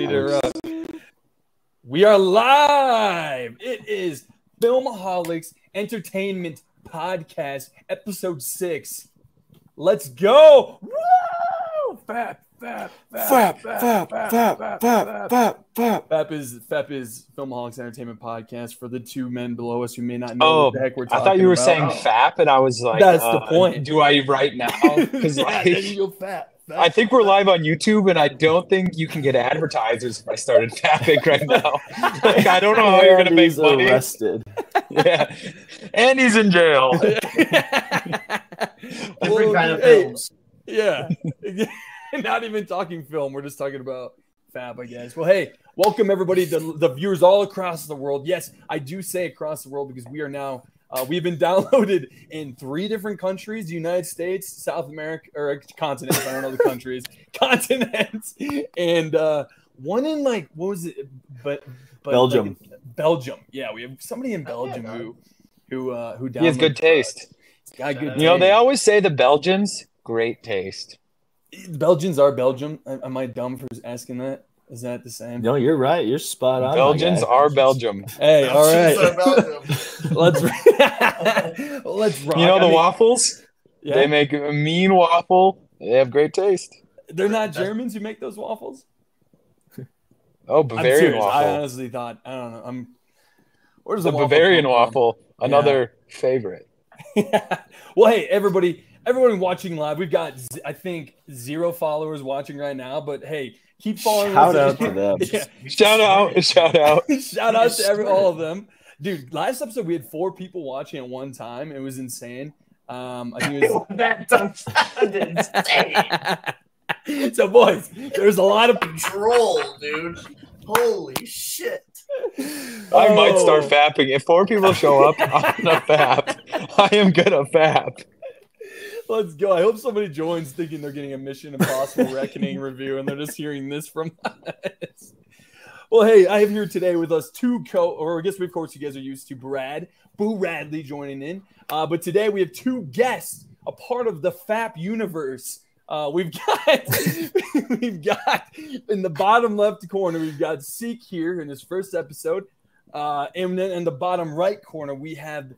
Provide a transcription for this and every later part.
Uh, we are live. It is Filmaholics Entertainment Podcast, episode six. Let's go! Woo! Fap, fap, Fap, fap, fap, fap, fap, fap. Fap is Fap is Filmaholics Entertainment Podcast for the two men below us who may not know Oh, what the heck we're I thought you were about. saying fap, and I was like, That's the uh, point. Do I right now? Because yeah, like, you'll fap. Fap, I think we're live on YouTube, and I don't think you can get advertisers if I started fapping right now. like, I don't know how you're gonna make money. arrested. Yeah, and he's in jail. Different Well, kind of hey, films. Yeah. Not even talking film. We're just talking about fab, I guess. Well, hey, welcome everybody, the, the viewers all across the world. Yes, I do say across the world because we are now, uh, we've been downloaded in three different countries the United States, South America, or continents. I don't know the countries, continents, and uh, one in like, what was it? But, but Belgium. like, Belgium. Yeah, we have somebody in Belgium yeah, who, who, uh, who He has good downloaded- taste. Got good You know, they always say the Belgians great taste. Belgians are Belgium. Am am I dumb for asking that? Is that the same? No, you're right. You're spot on. Belgians are Belgium. Hey, all Belgians right. let's let's rock. You know I the mean, waffles? yeah, They make a mean waffle. They have great taste. they're not Germans who make those waffles. Oh, I'm Bavarian serious. I honestly thought I don't know. I'm. Where's The the, waffle Bavarian come from? waffle, another favorite. yeah. well, hey, everybody, everyone watching live, we've got I think zero followers watching right now, but hey, keep following. Shout out to them. Yeah. Shout out, shout out. Shout out to every all of them, dude. Last episode we had four people watching at one time. It was insane. Um, I think it was. that does sound insane. so, boys, there's a lot of. Troll, dude. Holy shit. I might start Oh. fapping. If four people show up, I'm gonna fap. I am gonna fap. Let's go. I hope somebody joins thinking they're getting a Mission Impossible Reckoning review and they're just hearing this from us. Well, hey, I have here today with us two co, or I guess we, of course you guys are used to Brad, Boo Radley joining in. Uh, but today we have two guests, a part of the FAP universe. Uh, we've got, we've got in the bottom left corner, we've got Seek here in his first episode. Uh, and then in the bottom right corner, we have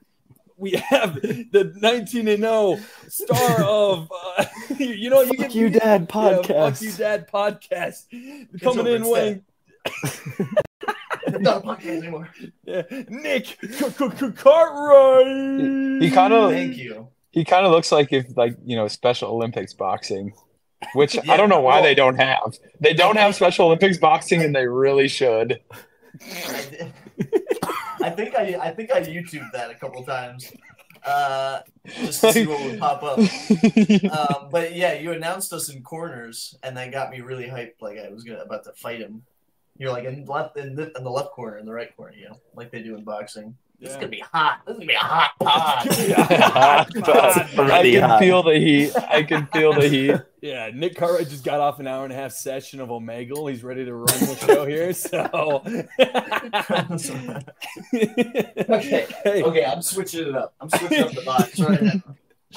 we have the 19 and 0 star of uh, you know you Fuck get you, Dad Yeah, podcast. fuck you dad podcast coming in over weighing Not podcast anymore. yeah, Nik Cartwright He kind of Thank you. he kind of looks like if like you know Special Olympics boxing, which I don't know why well- they don't have. They don't have Special Olympics boxing, and they really should. I think I I think I YouTube that a couple times. Uh, just to see what would pop up. Um, but yeah, you announced us in corners, and that got me really hyped. Like I was gonna about to fight him. You're like in left in the, in the left corner, in the right corner, you know, like they do in boxing. This is gonna be hot. This is gonna be a hot pod. That's I can hot. feel the heat. I can feel the heat. yeah Nik Cartwright just got off an hour and a half session of Omegle he's ready to run the show here so Okay. Hey, okay, I'm switching it up. I'm switching up the box right now.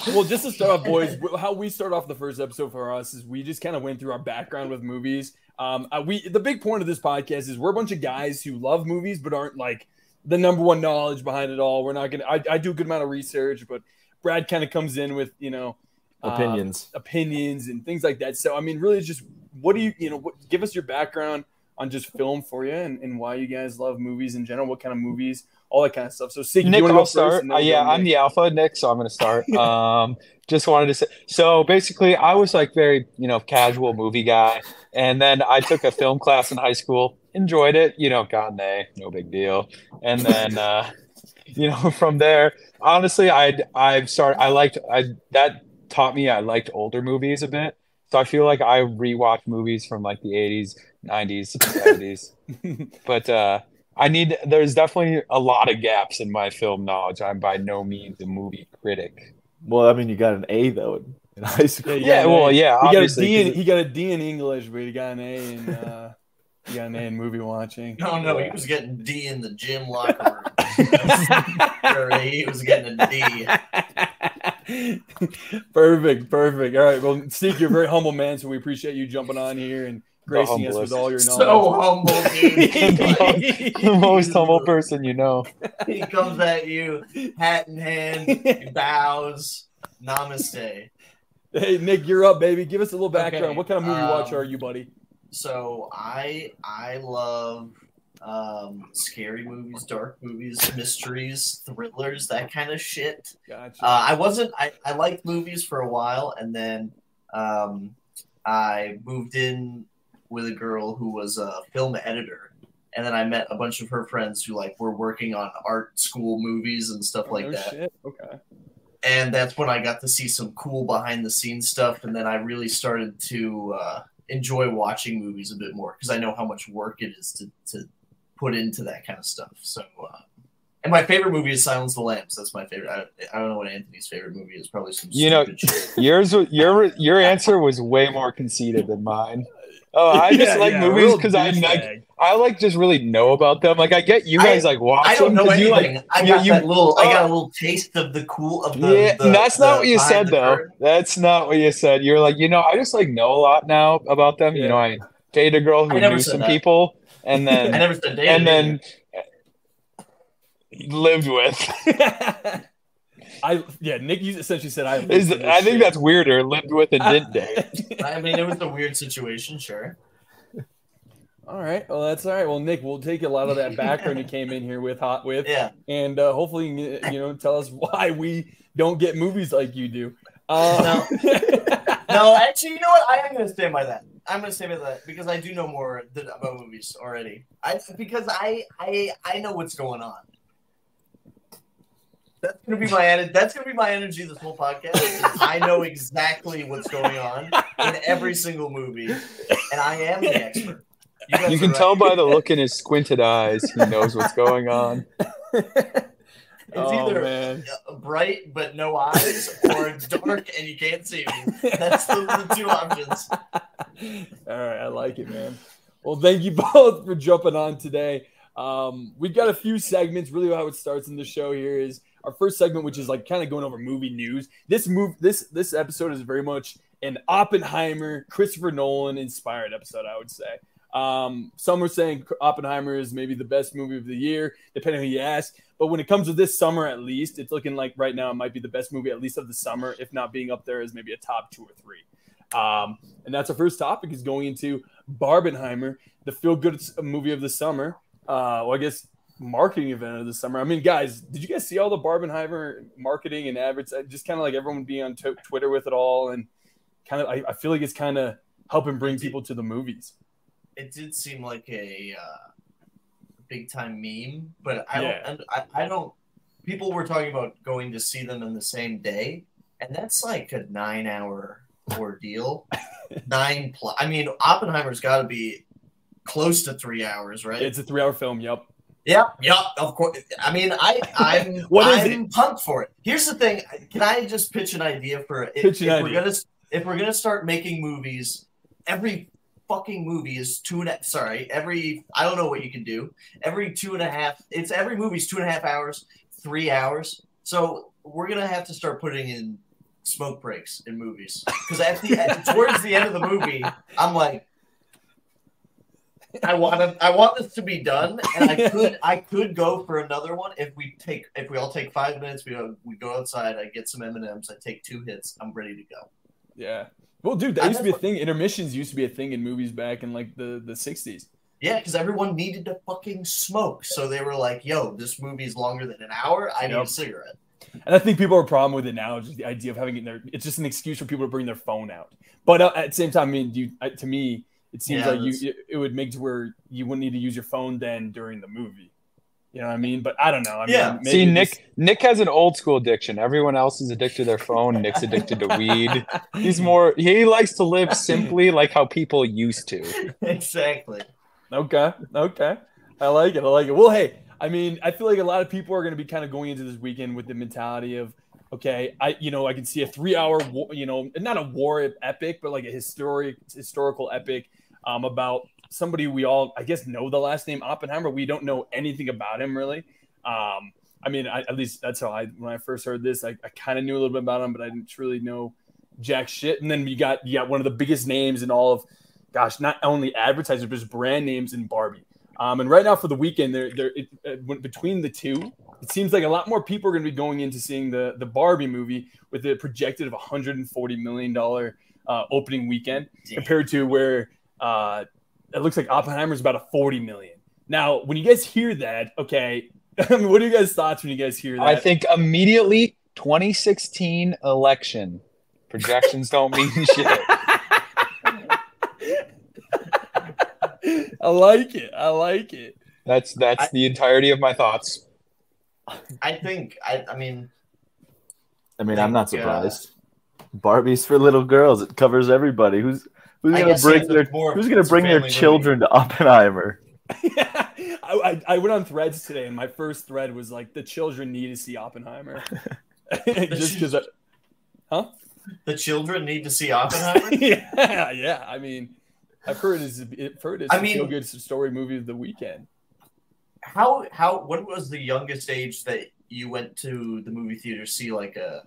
well, just to start off, boys, how we start off the first episode for us is we just kind of went through our background with movies. Um, uh, we the big point of this podcast is we're a bunch of guys who love movies but aren't like the number one knowledge behind it all. We're not gonna. I, I do a good amount of research, but Brad kind of comes in with you know uh, Opinions. opinions and things like that. So I mean, really, just what do you you know? What, give us your background on just film for you and, and why you guys love movies in general. What kind of movies, all that kind of stuff. So, Sig, Nick, you want to go I'll first? start. and Uh, yeah, I'm Nick? the alpha, Nick, so I'm going to start. Um, just wanted to say, so basically, I was like very, you know, casual movie guy, and then I took a film class in high school, enjoyed it, you know, got an A, no big deal, and then, uh, you know, from there, honestly, I I've started, I liked, I that taught me I liked older movies a bit, so I feel like I rewatch movies from like the 80s, 90s, 70s, but uh I need there's definitely a lot of gaps in my film knowledge. I'm by no means a movie critic. Well, I mean, you got an A though in- in high school. Yeah, Yeah, well, yeah, He got a obviously. D. In, 'cause he got a D in English, but he got an A in. Uh, he got an A in movie watching. No, no, he was getting D in the gym locker room. He was getting a D. perfect, perfect. All right. Well, Steve, you're a very humble man, so we appreciate you jumping on here and gracing us with all your knowledge. So humble, dude. the most humble person you know. he comes at you, hat in hand, bows. Namaste. Hey Nick, you're up, baby. Give us a little background. Okay, What kind of movie um, watcher are you, buddy? So I I love um scary movies, dark movies, mysteries, thrillers, that kind of shit. Gotcha. Uh, I wasn't I, I liked movies for a while and then um I moved in with a girl who was a film editor. And then I met a bunch of her friends who like were working on art school movies and stuff Oh, like no that. shit. Okay. and that's when I got to see some cool behind the scenes stuff, and then I really started to uh, enjoy watching movies a bit more because I know how much work it is to to put into that kind of stuff. So, uh, and my favorite movie is Silence of the Lambs. That's my favorite. I, I don't know what Anthony's favorite movie is. Probably some You know- shit. Yours, your your answer was way more conceited than mine. Oh, I just Yeah, like yeah, movies because I like. I like just really know about them. Like I get you I- guys like watch I don't them know 'cause you anything. like I you- got you- that little. I got oh. a little taste of the cool of the. yeah, the- that's not the what you said though. curtain. That's not what you said. You're like, you know, I just like know a lot now about them. Yeah. You know, I dated a girl who knew some that. people, and then I then never said dated. and then lived with. I yeah, Nick you essentially said I. Is I think that's weirder. Lived with and didn't date. I mean, it was a weird situation, sure. all right. Well, that's all right. Well, Nick, we'll take a lot of that background you came in here with, hot with, Yeah. and uh, hopefully, you know, tell us why we don't get movies like you do. Uh, No, actually, you know what? I am going to stand by that. I'm going to stand by that because I do know more than, about movies already. I because I I I know what's going on. That's gonna be my ener- That's gonna be my energy this whole podcast. I know exactly what's going on in every single movie, and I am the expert. guys You can right. tell by the look in his squinted eyes. He knows what's going on. It's oh either man. bright but no eyes, or it's dark and you can't see me. That's the, the two options. All right, I like it, man. Well, thank you both for jumping on today. Um, we've got a few segments. Really, how it starts in the show here is our first segment, which is like kind of going over movie news. This move, this this episode is very much an Oppenheimer, Christopher Nolan inspired episode. I would say. Um, some are saying Oppenheimer is maybe the best movie of the year, depending on who you ask. But when it comes to this summer, at least, it's looking like right now it might be the best movie, at least of the summer, if not being up there as maybe a top two or three. Um, and that's our first topic is going into Barbenheimer, the feel good movie of the summer. Uh, well, I guess marketing event of the summer. I mean, guys, did you guys see all the Barbenheimer marketing and adverts? Just kind of like everyone being on t- Twitter with it all, and kind of, I, I feel like it's kind of helping bring people to the movies. it did seem like a uh, big time meme, but I Yeah. don't. I, I don't. People were talking about going to see them in the same day, and that's like a nine hour ordeal. nine plus. I mean, Oppenheimer's got to be close to three hours, right? It's a three-hour film. Yep. Yep, yep, of course. I mean, I, I'm, What is I'm pumped for it. Here's the thing: can I just pitch an idea for if, Pitch an if we're gonna if we're gonna start making movies? Every fucking movie is two and a sorry. Every I don't know what you can do. Every two and a half. It's every movie's two and a half hours, three hours. So we're gonna have to start putting in smoke breaks in movies because at the towards the end of the movie, I'm like. I want to, I want this to be done, and I could I could go for another one if we take if we all take five minutes. We go we go outside. I get some M and M's. I take two hits. I'm ready to go. Yeah. Well, dude, that I used to be a thing. Intermissions used to be a thing in movies back in like the the '60s. Yeah, because everyone needed to fucking smoke, so they were like, "Yo, this movie's longer than an hour. I need Yep. a cigarette." And I think people are a problem with it now. Just the idea of having it in their, it's just an excuse for people to bring their phone out. But uh, at the same time, I mean, you, uh, to me, it seems Yeah, like you, that's- it, it would make to where you wouldn't need to use your phone then during the movie. You know what I mean? But I don't know. I mean, Yeah. maybe See, Nick just- Nick has an old school addiction. Everyone else is addicted to their phone. Nick's addicted to weed. He's more he likes to live simply like how people used to. exactly. Okay. Okay. I like it. I like it. Well, hey, I mean, I feel like a lot of people are going to be kind of going into this weekend with the mentality of, okay, I, you know, I can see a three-hour, wa- you know, not a war epic, but like a historic, historical epic um, about somebody we all, I guess, know the last name Oppenheimer. We don't know anything about him really. Um, I mean, I, at least that's how I, when I first heard this, I, I kind of knew a little bit about him, but I didn't really know jack shit. And then you got, you got one of the biggest names in all of gosh, not only advertisers, but just brand names in Barbie. Um, and right now for the weekend, they're, they're it, uh, between the two, it seems like a lot more people are going to be going into seeing the the Barbie movie with a projected of 140 million dollar uh, opening weekend Damn. compared to where uh, it looks like Oppenheimer's about a 40 million. Now, when you guys hear that, okay, I mean, what are you guys' thoughts when you guys hear that? I think immediately 2016 election projections don't mean shit. I like it. I like it. That's that's I- the entirety of my thoughts. I think I, I mean I mean, I'm not Think, uh, surprised. Barbie's for little girls. It covers everybody. Who's who's I gonna bring their Who's gonna bring their family movie. children to Oppenheimer? I, I, I went on threads today, and my first thread was like, the children need to see Oppenheimer. Just because, Huh? the children need to see Oppenheimer. yeah, yeah. I mean, I've heard it's, I've heard it's I a mean- feel good story movie of the weekend. how how what was the youngest age that you went to the movie theater to see like a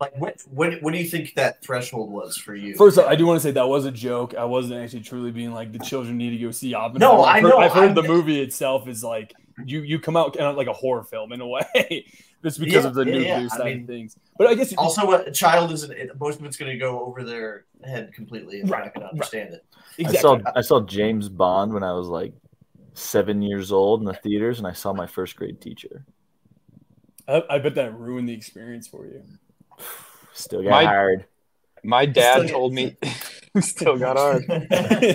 like what what what do you think that threshold was for you? First off, I do want to say that was a joke. I wasn't actually truly being like the children need to go see Oppenheimer. No, I I've heard, know, I've heard I'm- the movie itself is like you you come out kind of like a horror film in a way, just because Yeah, of the yeah, nuclear yeah. I side mean, of things. But I guess also a child isn't it, most of it's going to go over their head completely and they're Right, not going to understand it. exactly. I saw I saw James Bond when I was like seven years old in the theaters, and I saw my first grade teacher. I, I bet that ruined the experience for you. Still got My- hired. My dad get- told me still got hard.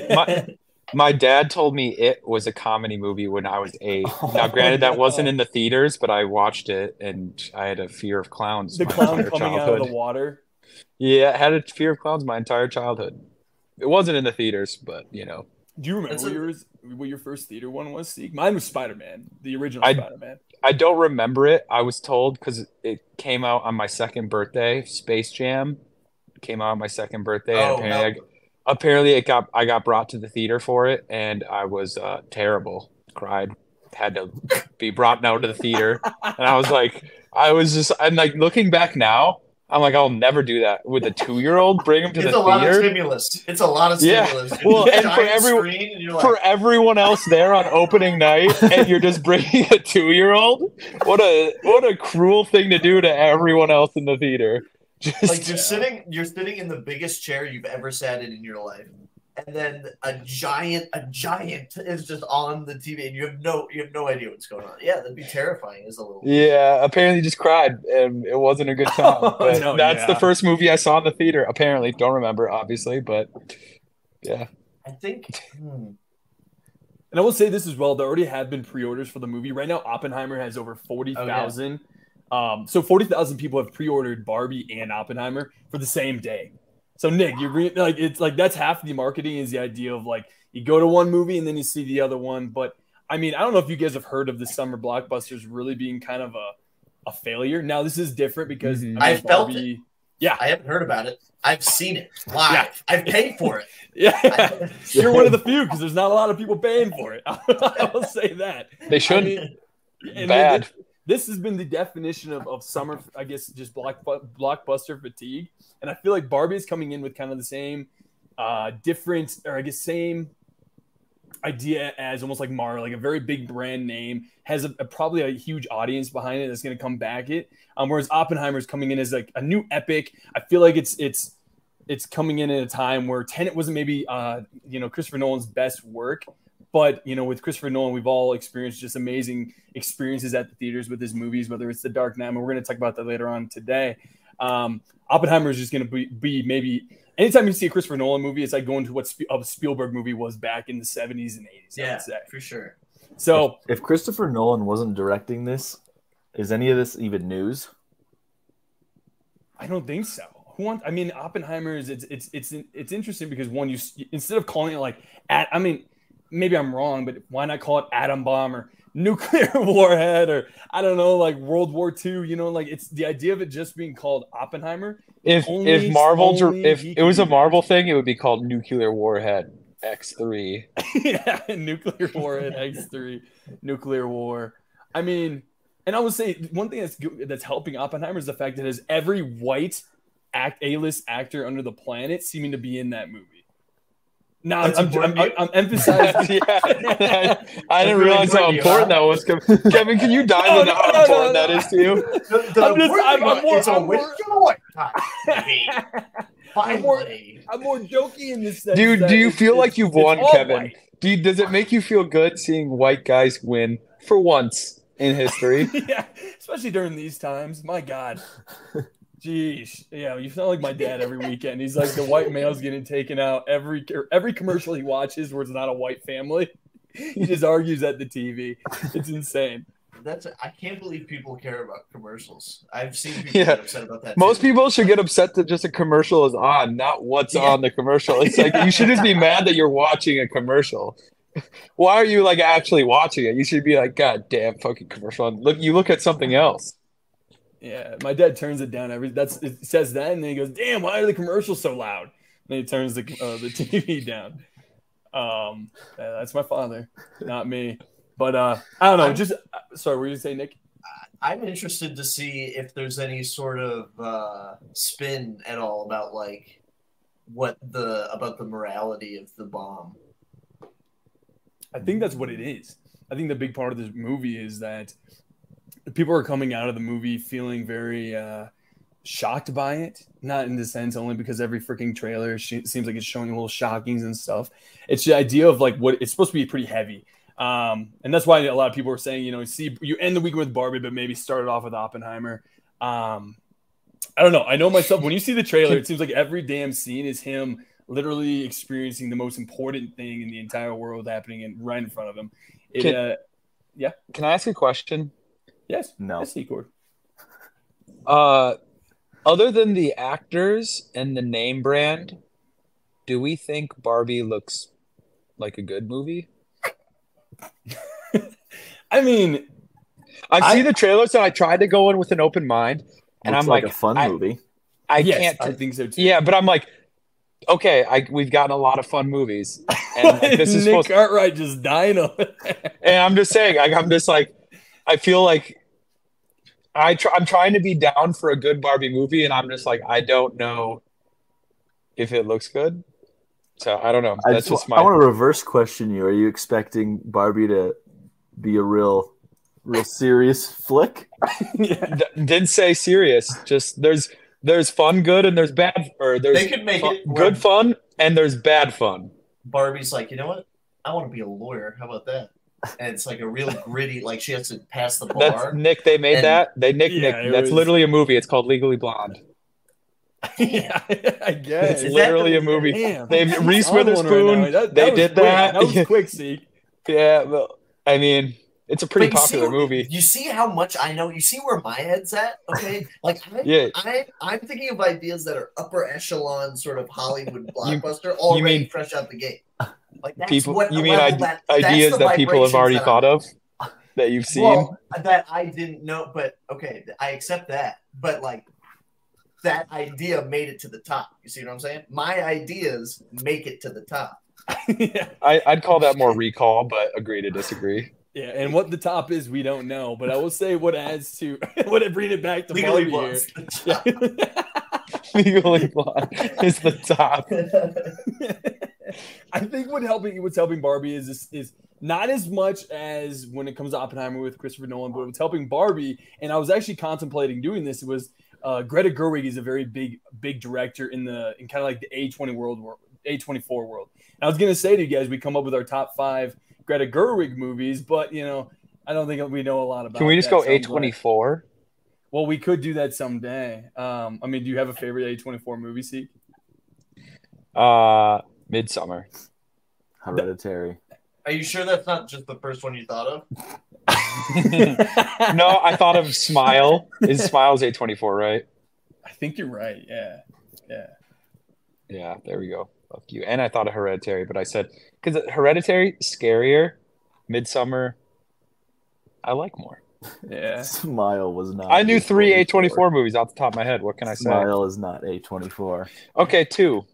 My- My dad told me it was a comedy movie when I was eight. Oh, now, Oh, granted, that wasn't in the theaters, but I watched it and I had a fear of clowns. The my clown entire coming out of the water. Yeah, I had a fear of clowns my entire childhood. It wasn't in the theaters, but you know, Do you remember what, a- yours, what your first theater one was? Seek? Mine was Spider Man, the original Spider Man. I don't remember it. I was told because it came out on my second birthday. Space Jam came out on my second birthday. and Oh, apparently, no. I, apparently, it got I got brought to the theater for it, and I was uh, terrible. Cried, had to be brought out to the theater, and I was like, I was just, I'm like looking back now. I'm like, I'll never do that with a two year old. Bring him to it's the theater. It's a lot of stimulus. It's a lot of stimulus. It's Well, and for giant every- screen, and like, for everyone else there on opening night and you're just bringing a two-year-old what a what a cruel thing to do to everyone else in the theater just like you're sitting you're sitting in the biggest chair you've ever sat in in your life and then a giant a giant is just on the tv and you have no you have no idea what's going on yeah that'd be terrifying as a little yeah apparently just cried and it wasn't a good time Oh, no, that's yeah. the first movie i saw in the theater apparently don't remember obviously but yeah i think hmm, And I will say this as well. There already have been pre-orders for the movie. Right now, Oppenheimer has over forty thousand. Um, so forty thousand people have pre-ordered Barbie and Oppenheimer for the same day. So Nick, you re- like it's like that's half the marketing is the idea of like you go to one movie and then you see the other one. But I mean, I don't know if you guys have heard of the summer blockbusters really being kind of a a failure. Now this is different because Mhm. I, mean, I felt Barbie, Yeah, i haven't heard about it i've seen it live Yeah. i've paid for it yeah. You're one of the few because there's not a lot of people paying for it. I will say that. they should I mean, Bad. This, this has been the definition of, of summer, I guess, just block, blockbuster fatigue. And I feel like Barbie is coming in with kind of the same, uh, different, or I guess same idea as almost like Mario, like a very big brand name, has a, a- probably a huge audience behind it that's going to come back it. Um, whereas Oppenheimer is coming in as like a new epic. I feel like it's it's it's coming in at a time where Tenet wasn't maybe uh, you know Christopher Nolan's best work, but you know with Christopher Nolan, we've all experienced just amazing experiences at the theaters with his movies, whether it's The Dark Knight, and we're going to talk about that later on today. Um, Oppenheimer is just going to be, be maybe anytime you see a Christopher Nolan movie, it's like going to what Sp- a Spielberg movie was back in the 70s and 80s. I yeah would say. for sure So If Christopher Nolan wasn't directing this, is any of this even news? I don't think so. Who want? I mean, Oppenheimer is it's it's it's it's interesting because one, you instead of calling it like at, I mean, maybe I'm wrong, but why not call it atom bomb or nuclear warhead or I don't know, like World War II? You know, like it's the idea of it just being called Oppenheimer. if Only- if marvel if it was a marvel thing it would be called nuclear warhead x3 yeah, nuclear war at X3, nuclear war. I mean, and I would say one thing that's good, that's helping Oppenheimer is the fact that has every white act A-list actor under the planet seeming to be in that movie. No, I'm, I'm, I'm, I'm, emphasizing. yeah, I, I didn't really realize how important important to you, that was. Kevin, can you dive No, into no, how no, important no, that no. is to you? The, the I'm just- I'm- I'm more- it's a I'm more- joy time. baby. I'm more- I'm more jokey in this sense. Do you, do you feel it's- like you've won, Kevin? Do you, does it make you feel good seeing white guys win for once in history? yeah, especially during these times. My God. Jeez. Yeah, you sound like my dad every weekend. He's like the white male's getting taken out every er, every commercial he watches where it's not a white family. He just argues at the TV. It's insane. That's I can't believe people care about commercials. I've seen people Yeah. get upset about that. Most too. people should get upset that just a commercial is on, not what's Yeah. on the commercial. It's like you should just be mad that you're watching a commercial. Why are you like actually watching it? You should be like, God damn fucking commercial. And look you look at something else. Yeah, my dad turns it down every. That's it says that, and then he goes, "Damn, why are the commercials so loud?" And then he turns the uh, the TV down. Um, yeah, that's my father, not me. But uh, I don't know. I'm- Just uh, sorry, were you saying, Nick? I'm interested to see if there's any sort of uh, spin at all about like what the about the morality of the bomb. I think that's what it is. I think the big part of this movie is that people are coming out of the movie feeling very uh, shocked by it. Not in the sense only because every freaking trailer sh- seems like it's showing little shockings and stuff. It's the idea of like what it's supposed to be pretty heavy. Um, and that's why a lot of people are saying, you know, see, you end the week with Barbie, but maybe start it off with Oppenheimer. Um, I don't know. I know myself. When you see the trailer, it seems like every damn scene is him literally experiencing the most important thing in the entire world happening in, right in front of him. It, Can- uh, yeah. Can I ask a question? Yes, No. yes, Secord. Uh other than the actors and the name brand, do we think Barbie looks like a good movie? I mean, I've I- seen the trailers and I tried to go in with an open mind and I'm like, like, a fun I- movie. I yes, can't I think so too. Yeah, but I'm like, okay, I we've gotten a lot of fun movies, and this is Nick supposed. Cartwright just dying on and I'm just saying, like, I'm just like, I feel like I try, I'm trying to be down for a good Barbie movie, and I'm just like, I don't know if it looks good. So I don't know. I, That's just, just I want to reverse question you. Are you expecting Barbie to be a real, real serious flick? yeah. D- didn't say serious. Just there's there's fun, good, and there's bad, or there's They could make fu- it good fun, and there's bad fun. Barbie's like, you know what? I want to be a lawyer. How about that? And it's like a real gritty, like she has to pass the That's bar. Nick. They made And- that. They Nick Yeah, Nick. That's was- literally a movie. It's called Legally Blonde. yeah, I guess. It's Is literally the- a movie. Damn. They He's Reese on one right Witherspoon. That- that they was did quick. that. That was quick, see. Yeah, well, I mean, it's a pretty But you see- popular movie. You see how much I know. You see where my head's at. Okay, like I, Yeah. I, I'm thinking of ideas that are upper echelon, sort of Hollywood blockbuster, already mean- fresh out the gate. Like that's People, what you mean level ide- that, ideas that people have already thought of that you've seen? Well, that I didn't know, but okay, I accept that. But like that idea made it to the top. You see what I'm saying? My ideas make it to the top. yeah. I, I'd call that more recall, but agree to disagree. yeah, and what the top is, we don't know. But I will say what adds to what it bring it back to Legally Barbie Blonde's the top. Yeah. Legally Blonde is the top. I think what helping what's helping Barbie is, is is not as much as when it comes to Oppenheimer with Christopher Nolan, but what's helping Barbie. And I was actually contemplating doing this. It was uh, Greta Gerwig is a very big big director in the in kind of like the A twenty world world A twenty four world. And I was gonna say to you guys, we come up with our top five Greta Gerwig movies, but you know. I don't think we know a lot about. Can we just go A twenty four? Well, we could do that someday. Um, I mean, do you have a favorite A twenty four movie, Seek? Uh, Midsummer. Hereditary. Are you sure that's not just the first one you thought of? No, I thought of Smile. Is Smile's A twenty four, right? I think you're right. Yeah, yeah. Yeah, there we go. Fuck you. And I thought of Hereditary, but I said because Hereditary scarier, Midsummer. I like more. Yeah. Smile was not. I knew three A A24. twenty four movies off the top of my head. What can I say? Smile is not A twenty four. Okay, two.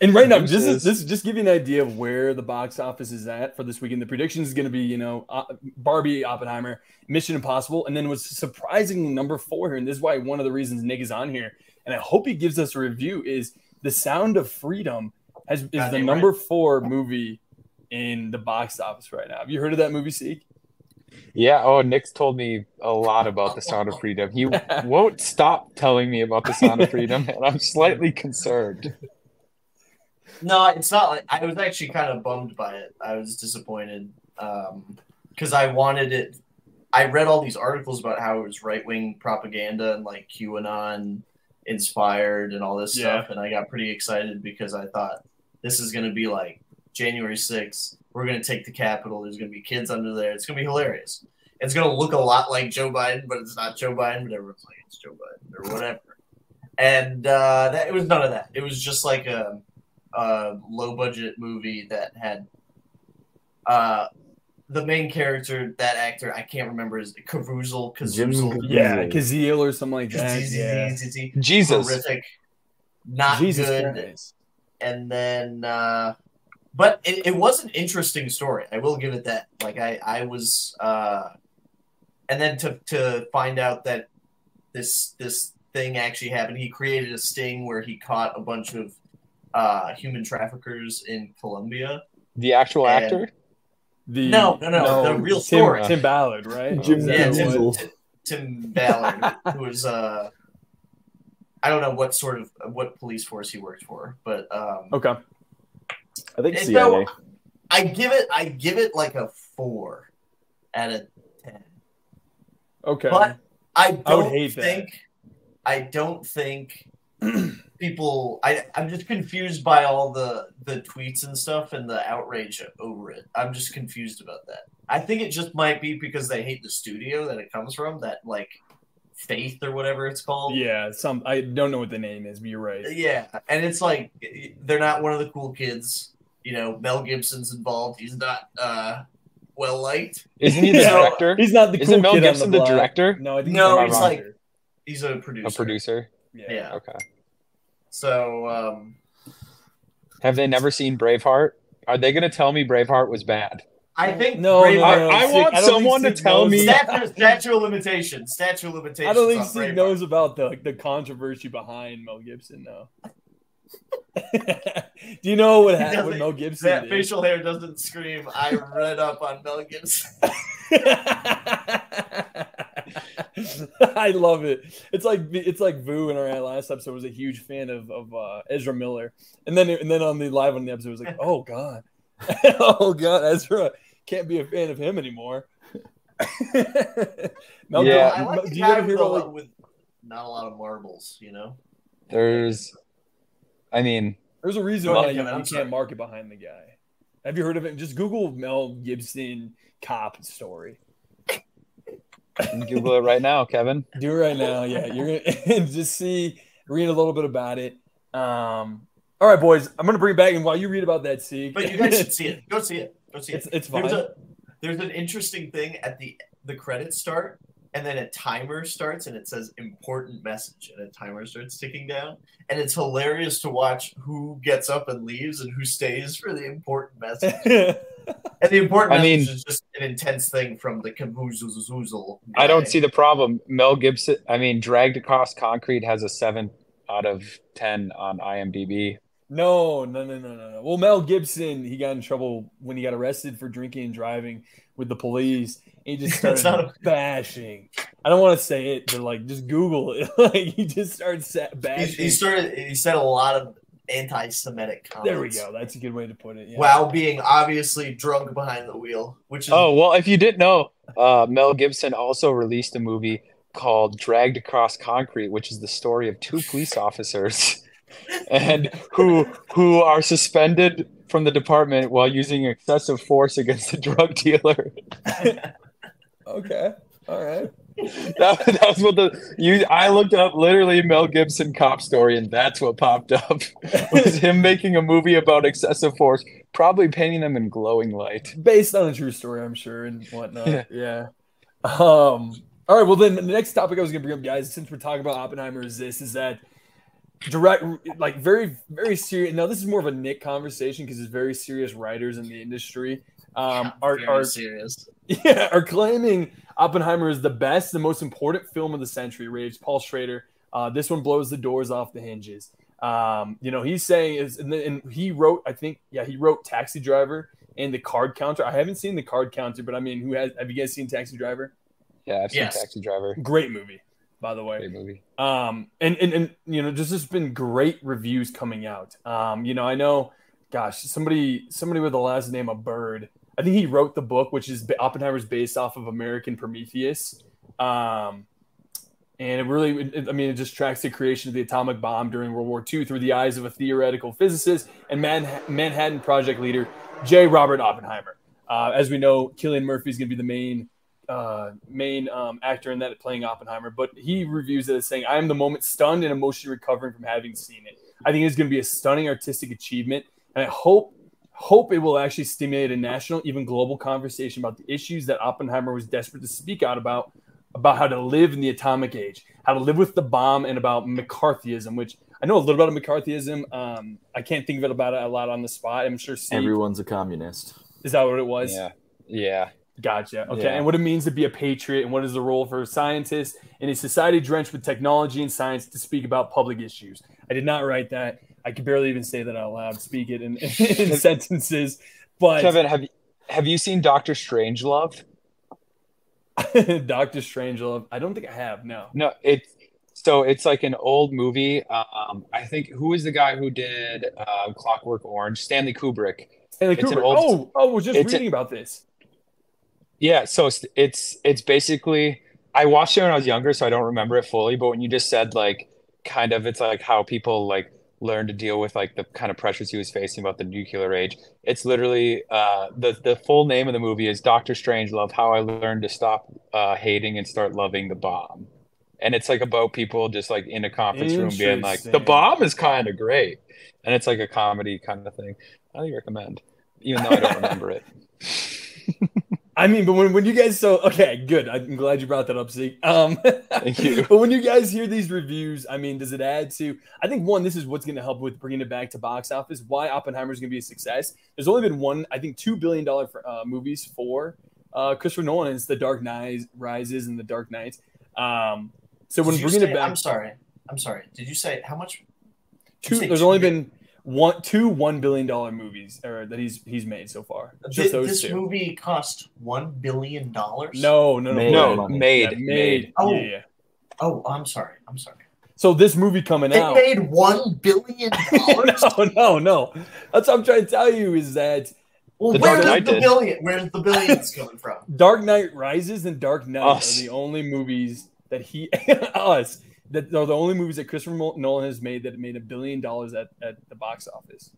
And right now, just Deuces. this just give you an idea of where the box office is at for this weekend. The prediction is going to be, you know, uh, Barbie, Oppenheimer, Mission Impossible, and then was surprisingly number four here. And this is why one of the reasons Nick is on here, and I hope he gives us a review is The Sound of Freedom has, is the number four movie in the box office right now. Have you heard of that movie, Seek? Yeah. Oh, Nick's told me a lot about the Sound of Freedom. He won't stop telling me about the Sound of Freedom, and I'm slightly concerned. No, it's not like I was actually kind of bummed by it. I was disappointed um, because I wanted it. I read all these articles about how it was right wing propaganda and like QAnon inspired and all this Yeah. stuff, and I got pretty excited because I thought this is going to be like January 6th. We're going to take the Capitol. There's going to be kids under there. It's going to be hilarious. It's going to look a lot like Joe Biden, but it's not Joe Biden. But everyone's like it's Joe Biden or whatever. And uh, that it was none of that. It was just like a, a low budget movie that had uh, the main character, that actor, I can't remember his Caviezel, Jim Yeah, Caviezel. Kazeel or something like that. Jesus. horrific, not Jesus good. Christ. And then, uh, but it, it was an interesting story. I will give it that. Like I, I was, uh, and then to to find out that this this thing actually happened. He created a sting where he caught a bunch of uh, human traffickers in Colombia. The actual And- actor? The, No, no, no, the real Tim, story. Tim Ballard, right? Jim Yeah, who it Tim. Tim Ballard, who was uh, I don't know what sort of what police force he worked for, but um, Okay. I think It's CIA. no- I give it I give it like a four out of ten. Okay. But I don't I would hate that. think I don't think people I I'm just confused by all the the tweets and stuff and the outrage over it. I'm just confused about that. I think it just might be because they hate the studio that it comes from, that like faith or whatever it's called. yeah, some I don't know what the name is, but you're right. Yeah, and it's like they're not one of the cool kids. You know, Mel Gibson's involved. He's not uh well liked. Isn't he the Yeah. director? He's not the Isn't cool Mel kid Gibson the the, director? No, I think No, the he's like- He's a producer. A producer? yeah. Yeah. Okay. So um Have they never seen Braveheart? Are they going to tell me Braveheart was bad? I think No, Brave- no, I- no, I Sig- want don't someone to tell me- about- statute, statute of limitations. Statute of limitations. I don't think on Sig Braveheart. knows about the like the controversy behind Mel Gibson, though. Do you know what happened with Mel Gibson? That did? facial hair doesn't scream. I read up on Mel Gibson. I love it. It's like it's like Vu in our last episode was a huge fan of of uh, Ezra Miller, and then and then on the live on the episode it was like, oh god, oh god, Ezra can't be a fan of him anymore. Mel Yeah. I like do you ever hear about like with not a lot of marbles. You know. There's, I mean, There's a reason why ahead, you, you can't market behind the guy. Have you heard of it? Just Google Mel Gibson cop story. Google it right now, Kevin. Do it right now. Yeah, you're gonna just see, read a little bit about it. Um, all right, boys, I'm gonna bring it back, and while you read about that, see, But you guys should see it. Go see it. Go see it's it. it's fine. There's a there's an interesting thing at the the credits start, and then a timer starts, and it says important message, and a timer starts ticking down, and it's hilarious to watch who gets up and leaves and who stays for the important message. And the important I message mean- is just an intense thing from the Kaboozle. I don't see the problem. Mel Gibson, I mean, Dragged Across Concrete has a seven out of 10 on IMDb. no, no, no, no, no, no. Well, Mel Gibson, he got in trouble when he got arrested for drinking and driving with the police. He just That's started not bashing. I don't want to say it, but like, just Google it. like, he just started sa- He, bashing. he started. He said a lot of anti-Semitic comments. there we go. That's a good way to put it. Yeah. While being obviously drunk behind the wheel, which is Oh, well, if you didn't know, uh, Mel Gibson also released a movie called Dragged Across Concrete, which is the story of two police officers and who who are suspended from the department while using excessive force against a drug dealer. Okay. All right. That, that was what the you I looked up literally Mel Gibson cop story and that's what popped up was him making a movie about excessive force, probably painting them in glowing light. based on a true story, I'm sure, and whatnot. Yeah. Um. All right. Well, then the next topic I was gonna bring up, guys, since we're talking about Oppenheimer, is this: is that direct, like very, very serious. Now, this is more of a Nick conversation because it's very serious writers in the industry. Um, are are serious. yeah, are claiming Oppenheimer is the best, the most important film of the century. Raves Paul Schrader. Uh, this one blows the doors off the hinges. Um, you know, he's saying is, and, and he wrote, I think, yeah, he wrote Taxi Driver and the Card Counter. I haven't seen the Card Counter, but I mean, who has? Have you guys seen Taxi Driver? Yeah, I've seen Yes. Taxi Driver. Great movie, by the way. Great movie. Um, and, and and you know, just there's been great reviews coming out. Um, you know, I know, gosh, somebody somebody with the last name of Bird. I think he wrote the book, which is Oppenheimer's based off of American Prometheus. Um, and it really, it- I mean, it just tracks the creation of the atomic bomb during World War II through the eyes of a theoretical physicist and Man- Manhattan Project leader J. Robert Oppenheimer. Uh, as we know, Cillian Murphy is going to be the main uh, main um, actor in that playing Oppenheimer, but he reviews it as saying, "I am the moment stunned and emotionally recovering from having seen it. I think it's going to be a stunning artistic achievement, and I hope hope it will actually stimulate a national, even global conversation about the issues that Oppenheimer was desperate to speak out about." About how to live in the atomic age, how to live with the bomb, and about McCarthyism, which I know a little bit about McCarthyism. Um, I can't think of it about it a lot on the spot. I'm sure Steve Everyone's a communist. is that what it was. Yeah. Yeah. Gotcha. Okay. Yeah. And what it means to be a patriot and what is the role for a scientist in a society drenched with technology and science to speak about public issues. I did not write that. I could barely even say that out loud, speak it in, in sentences. But Kevin, have you have you seen Doctor Strangelove? Doctor Strangelove, I don't think I have. No. No, it's so it's like an old movie. Um, I think who is the guy who did uh, Clockwork Orange? Stanley Kubrick. Stanley It's Kubrick. old- oh, oh, we're just it's a- reading about this. Yeah, so it's it's it's basically I watched it when I was younger, so I don't remember it fully. But when you just said like kind of, it's like how people like learn to deal with like the kind of pressures he was facing about the nuclear age. It's literally uh, the the full name of the movie is Doctor Strangelove: How I Learned to Stop uh, Hating and Start Loving the Bomb. And it's like about people just like in a conference room being like, the bomb is kind of great. And it's like a comedy kind of thing. I highly recommend, even though I don't remember it. I mean, but when, when you guys so okay, good. I'm glad you brought that up, Zeke. Um, Thank you. But when you guys hear these reviews, I mean, does it add to? I think one, this is what's going to help with bringing it back to box office. Why Oppenheimer is going to be a success. There's only been one, I think, two billion dollar uh, movies for uh, Christopher Nolan. and It's The Dark Knight Rises and The Dark Knight. Um, so when bringing say- it back, I'm sorry. I'm sorry. Did you say how much? two, there's two only bi- been one, two one billion dollar movies or that he's he's made so far. Just Did those this two. movie cost one billion dollars? No, no, no, Made. No, made, Yeah, made. made. Oh. Yeah, yeah. Oh, I'm sorry. I'm sorry. So this movie coming It out. made one billion dollars. no, no, no. That's what I'm trying to tell you is that Well, The where Dark does Knight the did. billion? Where's the billions coming from? Dark Knight Rises and Dark Knight Us. are the only movies that he us that are the only movies that Christopher Nolan has made that made a billion dollars at, at the box office.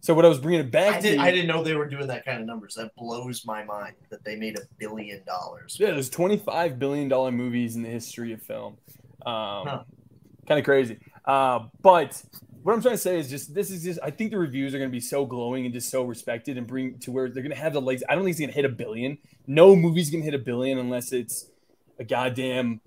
So what I was bringing it back I, did, to, I didn't know they were doing that kind of numbers. That blows my mind that they made a billion dollars. yeah, there's 25 billion dollar movies in the history of film. Um, Huh. Kind of crazy. Uh, but what I'm trying to say is just this is just I think the reviews are going to be so glowing and just so respected and bring to where they're going to have the legs. I don't think it's going to hit a billion. No movie's going to hit a billion unless it's a goddamn,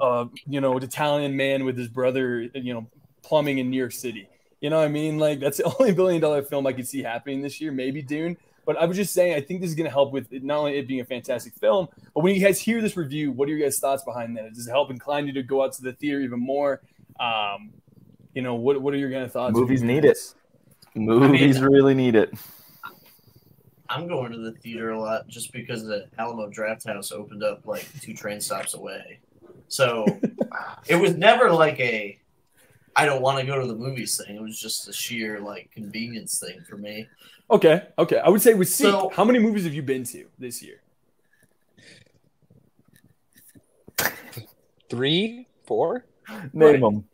uh, you know, an Italian man with his brother, you know, plumbing in New York City. You know what I mean? Like that's the only billion dollar film I could see happening this year. Maybe Dune. But I was just saying, I think this is going to help with it, not only it being a fantastic film, but when you guys hear this review, what are your guys' thoughts behind that? Does it help incline you to go out to the theater even more? Um, you know, what what are your guys' thoughts? Movies need it. Movies really need it. I'm going to the theater a lot just because the Alamo Drafthouse opened up like two train stops away. So it was never like a I don't want to go to the movies thing. It was just a sheer like convenience thing for me. Okay, okay. I would say with Seek, So- how many movies have you been to this year? Three, four. Name them.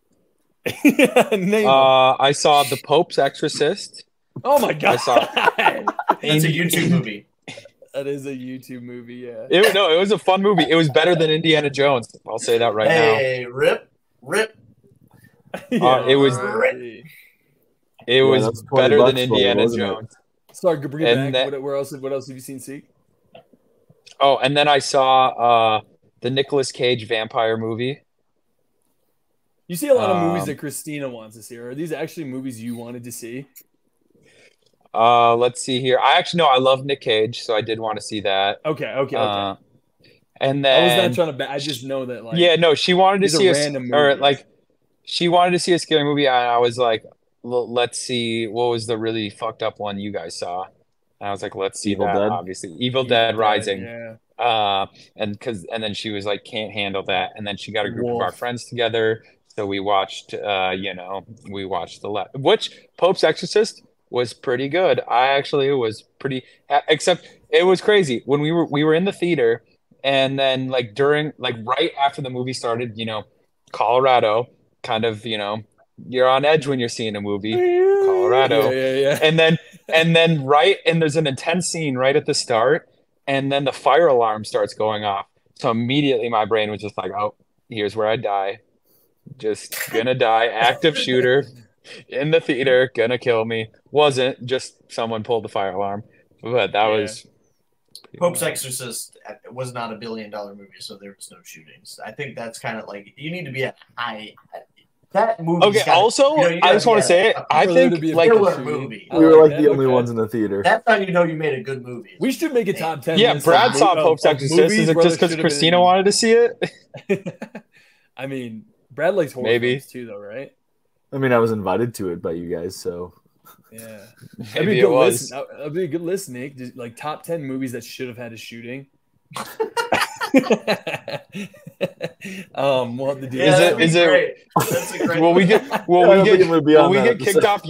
Name them. Uh, I saw The Pope's Exorcist. oh my god, I saw- That's a YouTube movie. That is a YouTube movie. Yeah. It, no, it was a fun movie. It was better than Indiana Jones. I'll say that right now. hey, rip, rip. Uh, it was- now. It Yeah, was that's 20 better than bucks for it, Indiana it? Jones. Sorry, go bring it And back. that- what, where else? What else have you seen? Seek. Oh, and then I saw uh, the Nicolas Cage vampire movie. You see a lot of movies Um, that Christina wants to see. Are these actually movies you wanted to see? Uh, let's see here. I actually know I love Nick Cage, so I did want to see that. Okay, okay, okay. Uh, and I was not trying to. Ba- I just know that like. yeah, no, she wanted to these are see a random or like she wanted to see a scary movie, and I was like, "Let's see what was the really fucked up one you guys saw." And I was like, "Let's see Evil that." Dead? Obviously, Evil Dead Rising. Yeah. Uh, and because and then she was like, "Can't handle that," and then she got a group of our friends together, so we watched. Uh, you know, we watched the le- which Pope's Exorcist was pretty good. I actually was pretty, except it was crazy when we were we were in the theater, and then like during like right after the movie started, you know, Colorado, kind of you know, you're on edge when you're seeing a movie. Colorado. Yeah, yeah, yeah. and then and then right and there's an intense scene right at the start and then the fire alarm starts going off so immediately my brain was just like oh here's where i die just gonna die active shooter in the theater gonna kill me wasn't just someone pulled the fire alarm but that Yeah. was Pope's Exorcist uh, was not a billion dollar movie, so there was no shootings. I think that's kind of like you need to be at high. Uh, that movie. okay also you know, you i just want to say at it a i For there to be a like killer movie. We were like that. the only Okay. ones in the theater. That's how you know you made a good movie. We should make a top ten. yeah brad saw pope's exorcist movies is it just because christina been- wanted to see it I mean, Brad likes horror Maybe. films too, though, right? I mean, I was invited to it by you guys, so Yeah, that'd be maybe a it good was list. That'd be a good list, Nick. Just, like top ten movies that should have had a shooting. um, we'll have to do. Yeah, Is it- that'd be is it- great. That's a great. Will we get? Will we get? it be Will on we get kicked off?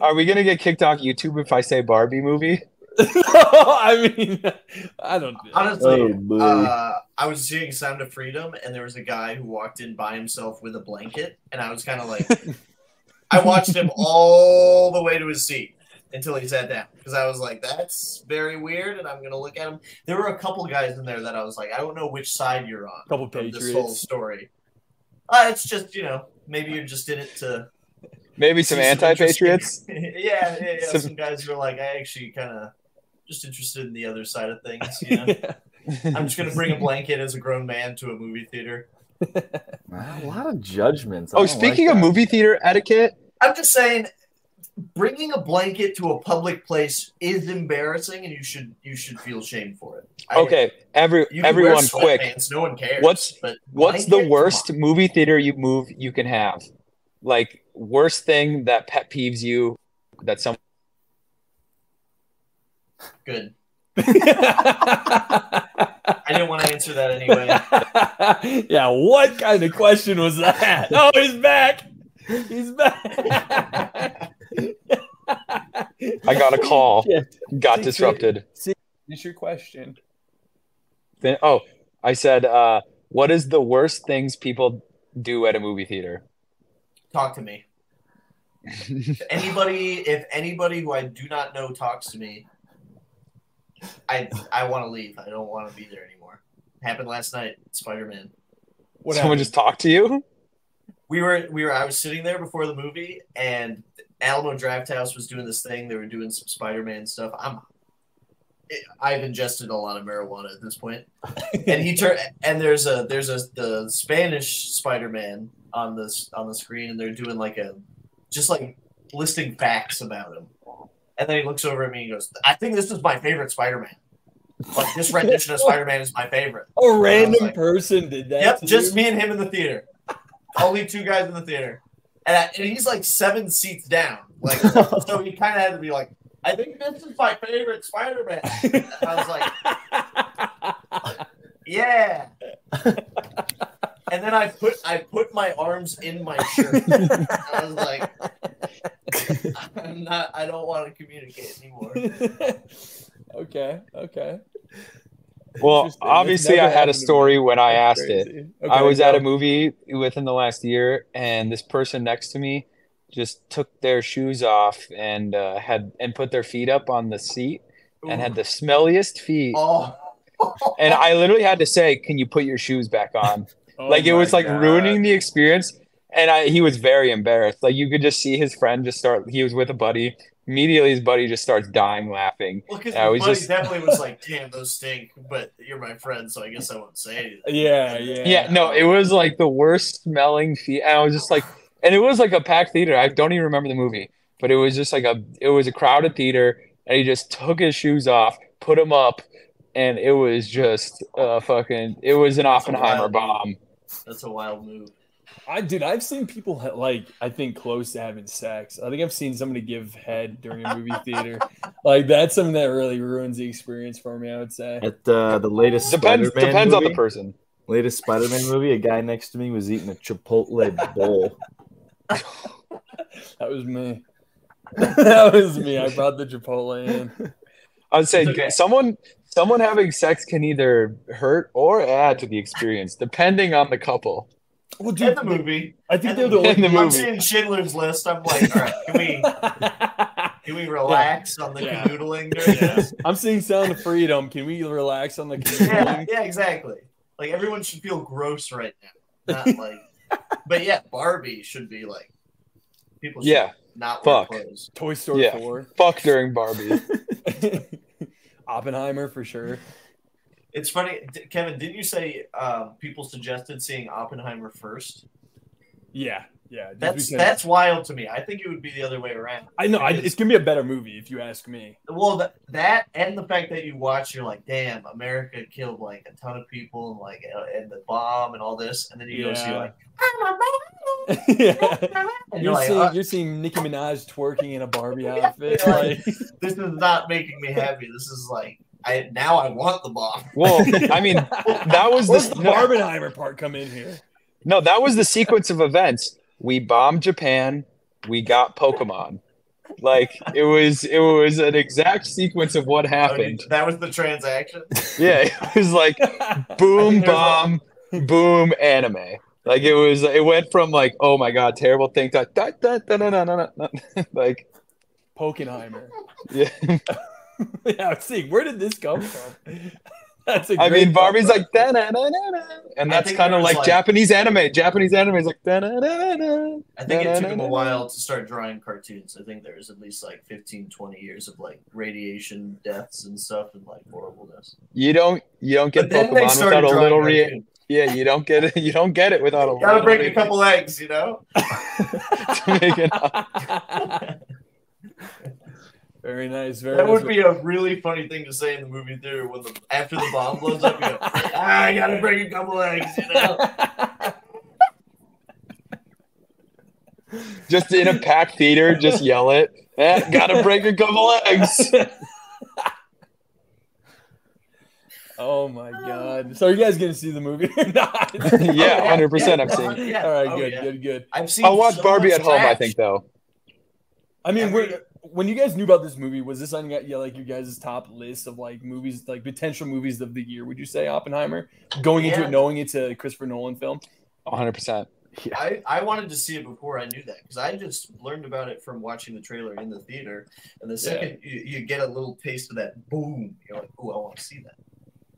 Are we gonna get kicked off YouTube if I say Barbie movie? I mean, I don't. Honestly, Oh, boy. uh, I was seeing Sound of Freedom, and there was a guy who walked in by himself with a blanket, and I was kind of like, I watched him all the way to his seat until he sat down because I was like, that's very weird, and I'm gonna look at him. There were a couple guys in there that I was like, I don't know which side you're on. Couple of this whole story. Uh, it's just you know maybe you're just in it to Maybe some see anti-patriots. yeah, yeah, yeah. Some- Some guys were like, I actually kind of just interested in the other side of things. You know, I'm just gonna bring a blanket as a grown man to a movie theater. a lot of judgments. I Oh, speaking like of movie theater etiquette, I'm just saying, bringing a blanket to a public place is embarrassing, and you should you should feel shame for it. I- okay, every everyone, quick. sweatpants, No one cares. What's- but What's the worst on. movie theater you move you can have? Like worst thing that pet peeves you that some Good. I didn't want to answer that anyway. yeah, what kind of question was that? Oh, he's back. He's back. I got a call, Shit. got See, disrupted. Finish your question. Then oh, I said, uh, what is the worst things people do at a movie theater? Talk to me. If anybody, if anybody who I do not know talks to me, I I want to leave. I don't want to be there anymore. Happened last night. Spider Man. Someone happened? just talked to you? We were we were. I was sitting there before the movie, and Alamo Drafthouse was doing this thing. They were doing some Spider Man stuff. I'm. I've ingested a lot of marijuana at this point, and he turned. And there's a there's a the Spanish Spider Man on this on the screen, and they're doing like a just like listing facts about him. And then he looks over at me and goes, "I think this is my favorite Spider Man. Like this rendition of Spider Man is my favorite." A random like- person did that. Yep, just you? me and him in the theater. Only two guys in the theater, and, I, and he's like seven seats down. Like, so he kind of had to be like, "I think this is my favorite Spider-Man." I was like, "Yeah." And then I put I put my arms in my shirt. I was like, "I'm not. I don't want to communicate anymore." okay, okay. Well, obviously, I had a happened to me. story when I That's asked it. crazy. I Okay, was at a movie within the last year, and this person next to me just took their shoes off and uh, had and put their feet up on the seat and had the smelliest feet. oh. And I literally had to say, "Can you put your shoes back on?" Oh like it was like God. ruining the experience. And I, he was very embarrassed. Like you could just see his friend just start. He was with a buddy. Immediately, his buddy just starts dying laughing. Well, because I my buddy just- definitely was like, "Damn, those stink," but you're my friend, so I guess I won't say anything. Yeah, yeah. Yeah, no, it was like the worst smelling feet. And I was just like, and it was like a packed theater. I don't even remember the movie, but it was just like a, it was a crowded theater, and he just took his shoes off, put them up, and it was just uh fucking, it was an Oppenheimer wild bomb. That's a wild move. I dude, I've seen people like I think close to having sex. I think I've seen somebody give head during a movie theater. Like that's something that really ruins the experience for me. I would say. At uh, the latest Depends Spider-Man depends on the person. Latest Spider-Man movie, a guy next to me was eating a Chipotle bowl. That was me. that was me. I brought the Chipotle in. I'd say okay. someone someone having sex can either hurt or add to the experience, depending on the couple. Well, In dude, the movie. I think they're the, the In the I'm seeing Schindler's List. I'm like, all right, can we can we relax on the Yeah. canoodling during this? I'm seeing Sound of Freedom. Can we relax on the Yeah, canoodling? yeah, exactly. Like everyone should feel gross right now. Not like, but yeah, Barbie should be like people. Should Yeah, not wear fuck. clothes. Toy Story Yeah. 4. Fuck during Barbie. Oppenheimer for sure. It's funny, Kevin. Didn't you say um, people suggested seeing Oppenheimer first? Yeah, yeah. That's because- that's wild to me. I think it would be the other way around. I know. I, it's gonna be a better movie if you ask me. Well, that, that and the fact that you watch, you're like, damn, America killed like a ton of people and like uh, and the bomb and all this, and then you go see like, yeah. you're like, seeing "Uh, you're seeing Nicki Minaj twerking in a Barbie outfit. yeah. Like, this is not making me happy. This is like, I now I want the bomb. Well, I mean, that was where's the, the Barbenheimer part come in here? no, that was the sequence of events. We bombed Japan. We got Pokemon. Like it was, it was an exact sequence of what happened. That was the transaction. Yeah, it was like I boom, think there's bomb, boom, anime. Like it was, it went from like, oh my god, terrible thing to da, da, da, da, da, da, da, da. like, Pokenheimer. yeah. yeah, see, where did this come from? That's a I great mean, Barbie's like da da da da da, and that's kind of like, like- Japanese anime. Japanese anime is like da da da da. I think it took him a while to start drawing cartoons. I think there was at least like 15, 20 years of like radiation deaths and stuff and like horribleness. You don't, you don't get But Pokemon without a little re. cartoons. Yeah, you don't get it. You don't get it without a Gotta break a couple eggs, you know. to make it up. Very nice. Very That nice. would be a really funny thing to say in the movie theater when the after the bomb blows up. You go, ah, I gotta break a couple eggs, you know. Just in a packed theater, just yell it. Eh, gotta break a couple eggs. oh my god! So are you guys gonna see the movie or not? yeah, hundred percent. I'm Yeah, seeing. yeah. All right, Oh, good, yeah. good, good. I've seen. I'll watch so Barbie at home. I think though. I mean, Every- we're, when you guys knew about this movie, was this on yeah, like you guys' top list of like movies, like potential movies of the year? Would you say Oppenheimer? Going into it knowing it's a Christopher Nolan film. hundred percent. I, I wanted to see it before I knew that because I just learned about it from watching the trailer in the theater. And the second you, you get a little taste of that boom, you're like, oh, I want to see that.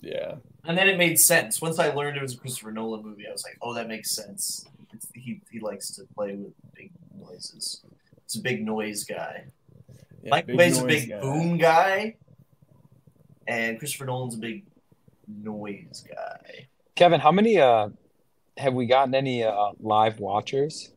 Yeah, And then it made sense. Once I learned it was a Christopher Nolan movie, I was like, oh, that makes sense. It's, he, he likes to play with big noises. It's a big noise guy. Yeah Mike big Bay's a big guy. boom guy, and Christopher Nolan's a big noise guy. Kevin, how many uh have we gotten any uh live watchers?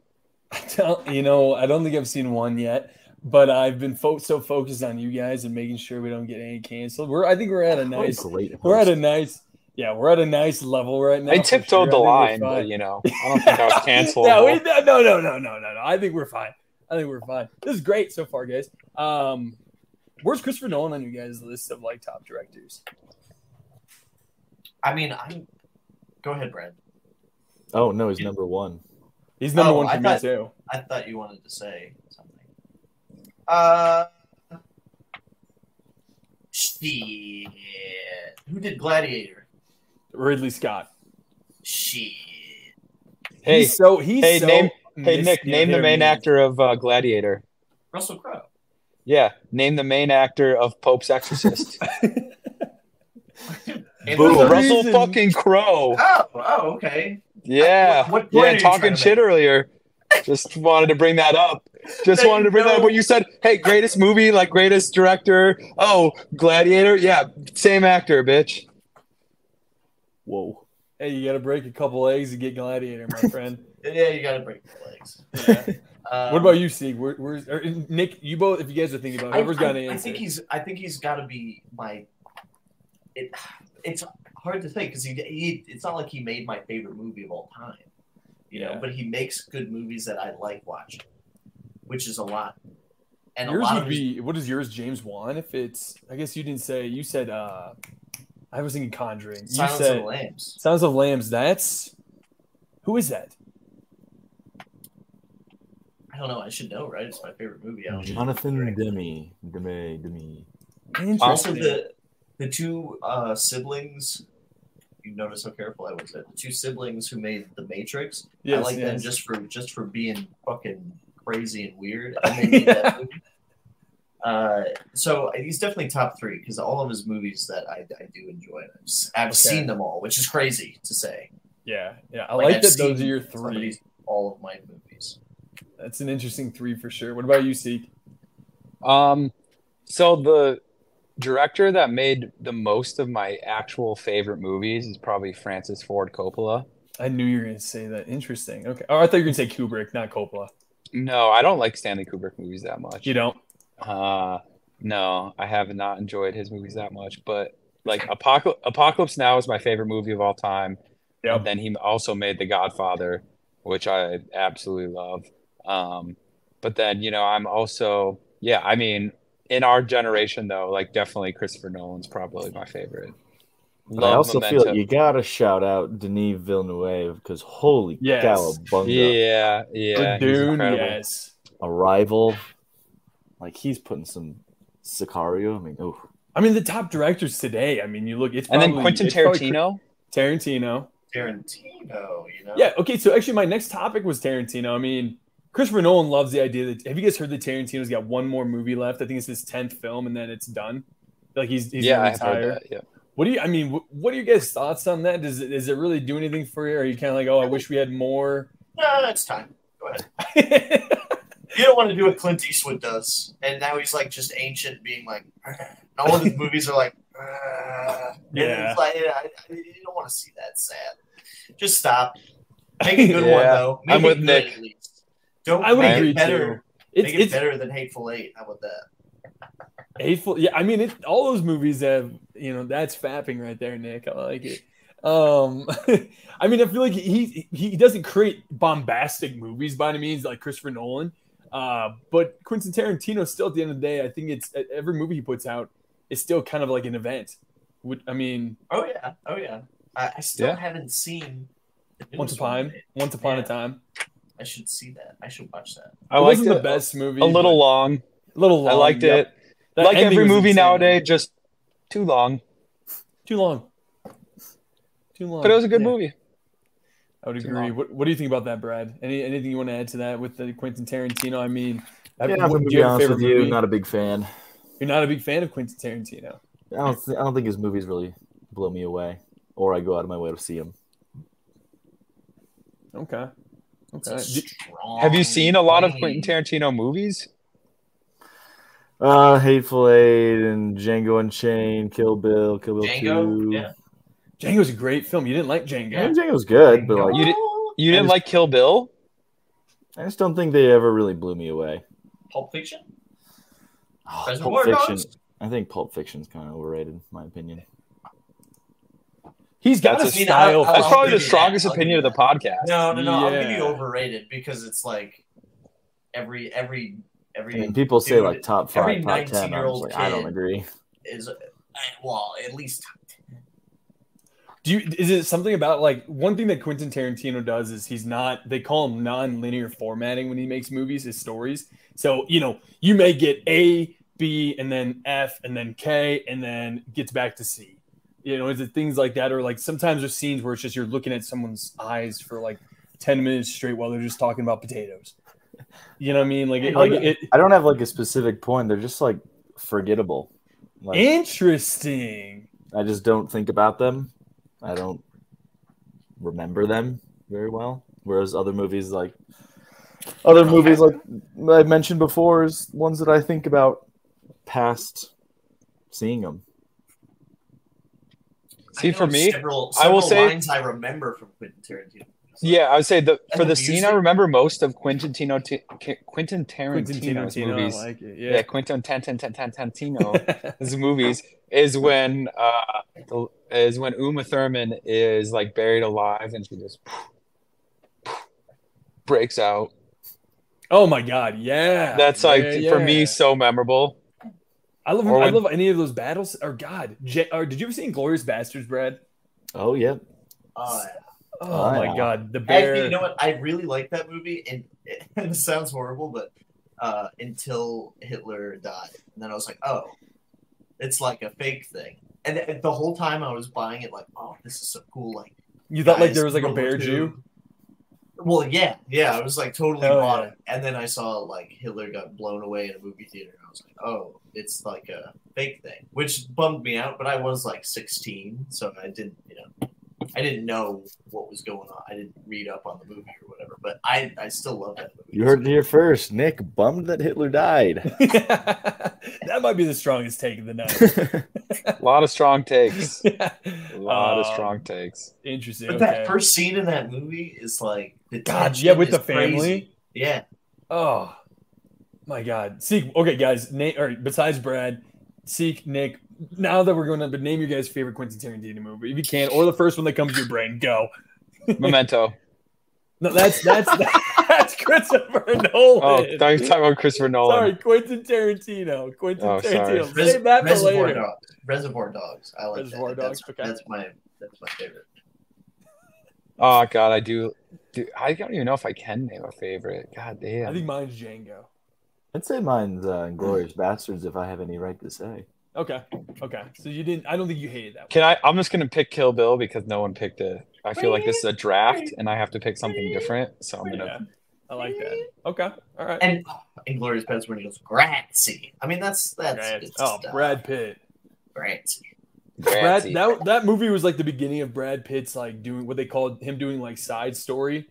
I don't- you know, I don't think I've seen one yet, but I've been fo- so focused on you guys and making sure we don't get any canceled. We're I think we're at a What a nice great we're at a nice yeah we're at a nice level right now. I tiptoed sure. the I line, but you know, I don't think I was canceled. no, we, no, no, no, no, no, no. I think we're fine. I think we're fine. This is great so far, guys. Um, where's Christopher Nolan on you guys' list of like top directors? I mean, I'm. Go ahead, Brad. Oh no, he's number one. He's number Oh, one for I me thought- too. I thought you wanted to say something. Uh, shit. Who did Gladiator? Ridley Scott. Shit. Hey, he's so he's hey, so name- hey Nick, you name the main miss. actor of uh, Gladiator. Russell Crowe. Yeah, name the main actor of Pope's Exorcist. Boom. Russell- Russell reason- fucking Crowe. Oh, oh, okay. Yeah, What- what yeah, you talking shit make? earlier. Just wanted to bring that up. Just wanted to bring that up go. when you said, "Hey, greatest movie, like greatest director." Oh, Gladiator. Yeah, same actor, bitch. Whoa. Hey, you got to break a couple eggs to get Gladiator, my friend. Yeah, you got to break the legs. Yeah. Um, what about you, Sieg? Where, where's or, Nick? You both, if you guys are thinking about, it, I, whoever's got an I, I think he's. I think he's got to be my. It, it's hard to think because he, he. It's not like he made my favorite movie of all time. you know, Yeah. but he makes good movies that I like watching, which is a lot. And a yours lot would his- be what is yours, James Wan? If it's, I guess you didn't say. You said. uh I was thinking Conjuring. You Silence said of Lambs. Sounds of Lambs. That's who is that? I don't know. I should know, right? It's my favorite movie. I don't know. Jonathan Demme. Demme. Demme. Also, the the two uh, siblings. You notice how careful I was. There. The two siblings who made The Matrix. Yes, I like them just for just for being fucking crazy and weird. And they made that movie. Uh, so he's definitely top three because all of his movies that I, I do enjoy. I've, s- I've Okay. seen them all, which is crazy to say. yeah, yeah. I Like, like, that. Those are your three. all of my movies. That's an interesting three for sure. What about you, Seek? Um, so the director that made the most of my actual favorite movies is probably Francis Ford Coppola. I knew you were going to say that. Interesting. Okay. Oh, I thought you were going to say Kubrick, not Coppola. No, I don't like Stanley Kubrick movies that much. You don't? Uh, no, I have not enjoyed his movies that much. But like Apocalypse, Apocalypse Now is my favorite movie of all time. Yep. And then he also made The Godfather, which I absolutely love. Um, but then you know I'm also yeah. I mean, in our generation though, like definitely Christopher Nolan's probably my favorite. But I Love also feel like you gotta shout out Denis Villeneuve because holy Yes. cowabunga, yeah, yeah, For he's Dune, yes. Arrival, like he's putting some Sicario. I mean, oh, I mean, the top directors today. I mean, you look. It's And then Quentin Tarantino. Tarantino. Tarantino, you know. Yeah. Okay. So actually, my next topic was Tarantino. I mean, Christopher Nolan loves the idea that. Have you guys heard that Tarantino's got one more movie left? I think it's his tenth film, and then it's done. Like he's, he's yeah, gonna I have heard that. Yeah. What do you? I mean, what are you guys' thoughts on that? Does it does it really do anything for you? Or are you kind of like, oh, I wish we had more? No, it's time. Go ahead. You don't want to do what Clint Eastwood does, and now he's like just ancient, being like. All of his movies are like. Yeah. like, yeah, I, I, you don't want to see that sad. Just stop. Make a good one though. Make I'm with Nick. At least. Don't I would agree it better. too. It's, it's better than Hateful Eight. How about that? hateful. Yeah, I mean, it, all those movies have you know that's fapping right there, Nick. I like it. Um, I mean, I feel like he he doesn't create bombastic movies by any means like Christopher Nolan. Uh, but Quentin Tarantino still at the end of the day, I think it's every movie he puts out is still kind of like an event. Would I mean, Oh yeah. Oh yeah. I, I still Yeah. haven't seen. Once Upon. Once Upon Yeah. a Time. I should see that. I should watch that. I it liked wasn't the best movie. a little long. a little long. I liked yep. it. That like every movie insane. nowadays, just too long. Too long. Too long. But it was a good Yeah. movie. I would agree. What, what do you think about that, Brad? Any anything you want to add to that with the Quentin Tarantino? I mean, yeah, I'm gonna be you have a honest with you, movie? not a big fan. You're not a big fan of Quentin Tarantino. I don't, th- I don't think his movies really blow me away, or I go out of my way to see them. Okay. It's Okay. strong Have you seen a lot of. Quentin Tarantino movies? Uh, Hateful Eight and Django Unchained, Kill Bill, Kill Bill Django? Two. Yeah. Django's a great film. You didn't like Django. Yeah, Django's good, but like, You did- You didn't just- like Kill Bill? I just don't think they ever really blew me away. Pulp Fiction? Oh, Pulp Fiction. Dogs? I think Pulp Fiction's kind of overrated, in my opinion. He's got That's a a- style. I'll- That's I'll probably the strongest that. I'll opinion of the podcast. No, no, no. I'm gonna be overrated because it's like every every every I mean, people say like top every five, top ten. I'm just 19-year-old like, I don't agree. is uh, well at least Do you, is it something about like one thing that Quentin Tarantino does is he's not they call him non-linear formatting when he makes movies, his stories. So, you know, you may get A, B, and then F, and then K, and then gets back to C. You know, is it things like that? Or like sometimes there's scenes where it's just you're looking at someone's eyes for like 10 minutes straight while they're just talking about potatoes. You know what I mean? Like, it, oh, like it, I don't have like a specific point. They're just like forgettable. Like interesting. I just don't think about them. I don't remember them very well. Whereas other movies like other oh, movies like I mentioned before is ones that I think about past seeing them. See, I for me, several, I will say- lines I remember from Quentin Tarantino. Yeah, I would say the for the the scene I remember most of Quentin Tino, T- Quentin Quentin Tarantino's Tarantino, movies. I like it. yeah. Yeah. Quentin Tan- Tan- Tan- Tan- Tarantino. his movies is when uh is when Uma Thurman is like buried alive and she just breaks out. Oh my god, yeah. That's like yeah, for me so memorable. I love or I love any of those battles. Or God, J- or did you ever see Glorious Bastards, Brad? Oh yeah. Uh, Oh, Oh, my yeah. god, the bear. actually, you know what? I really like that movie, and, and it sounds horrible, but uh, until Hitler died, and then I was like, oh, it's like a fake thing. And the whole time I was buying it, like, oh, this is so cool. Like, you thought like there was like a bear Jew. Well, yeah, yeah, I was like totally Hell bought yeah. it, and then I saw like Hitler got blown away in a movie theater, and I was like, oh, it's like a fake thing, which bummed me out. But I was like 16, so I didn't, you know, I didn't know what was going on. I didn't read up on the movie or whatever, but I, I still love that movie. You heard it here first. Nick bummed that Hitler died. that might be the strongest take of the night. A lot of strong takes. A lot of Um, strong takes. Interesting. But Okay. that first scene in that movie is like the God, yeah, with the family. crazy. Yeah, Oh my God. Seek. Okay, guys. Nate. Or besides Brad, Seek, Nick. Now that we're going to, but name your guys' favorite Quentin Tarantino movie if you can, or the first one that comes to your brain. Go. Memento. No, that's that's that's Christopher Oh, Nolan. I thought you were talking about Christopher Nolan. Sorry, Quentin Tarantino. Quentin Oh, sorry. Tarantino. Res- Save that for Reservoir later. Dogs. Reservoir Dogs. I like Reservoir that. Dogs, That's, okay. that's my that's my favorite. Oh God, I do. Do I don't even know if I can name a favorite. God damn. I think mine's Django. I'd say mine's uh, Inglourious Basterds if I have any right to say. Okay. Okay. So you didn't. I don't think you hated that. One. Can I? I'm just gonna pick Kill Bill because no one picked it. I feel like this is a draft, and I have to pick something different. So I'm gonna. I like that. Okay. All right. And oh, Inglourious Basterds when he goes Grazie. I mean that's that's Brad- good oh, stuff. Brad Pitt. Grazie. Brad, that that movie was like the beginning of Brad Pitt's like doing what they called him doing like side story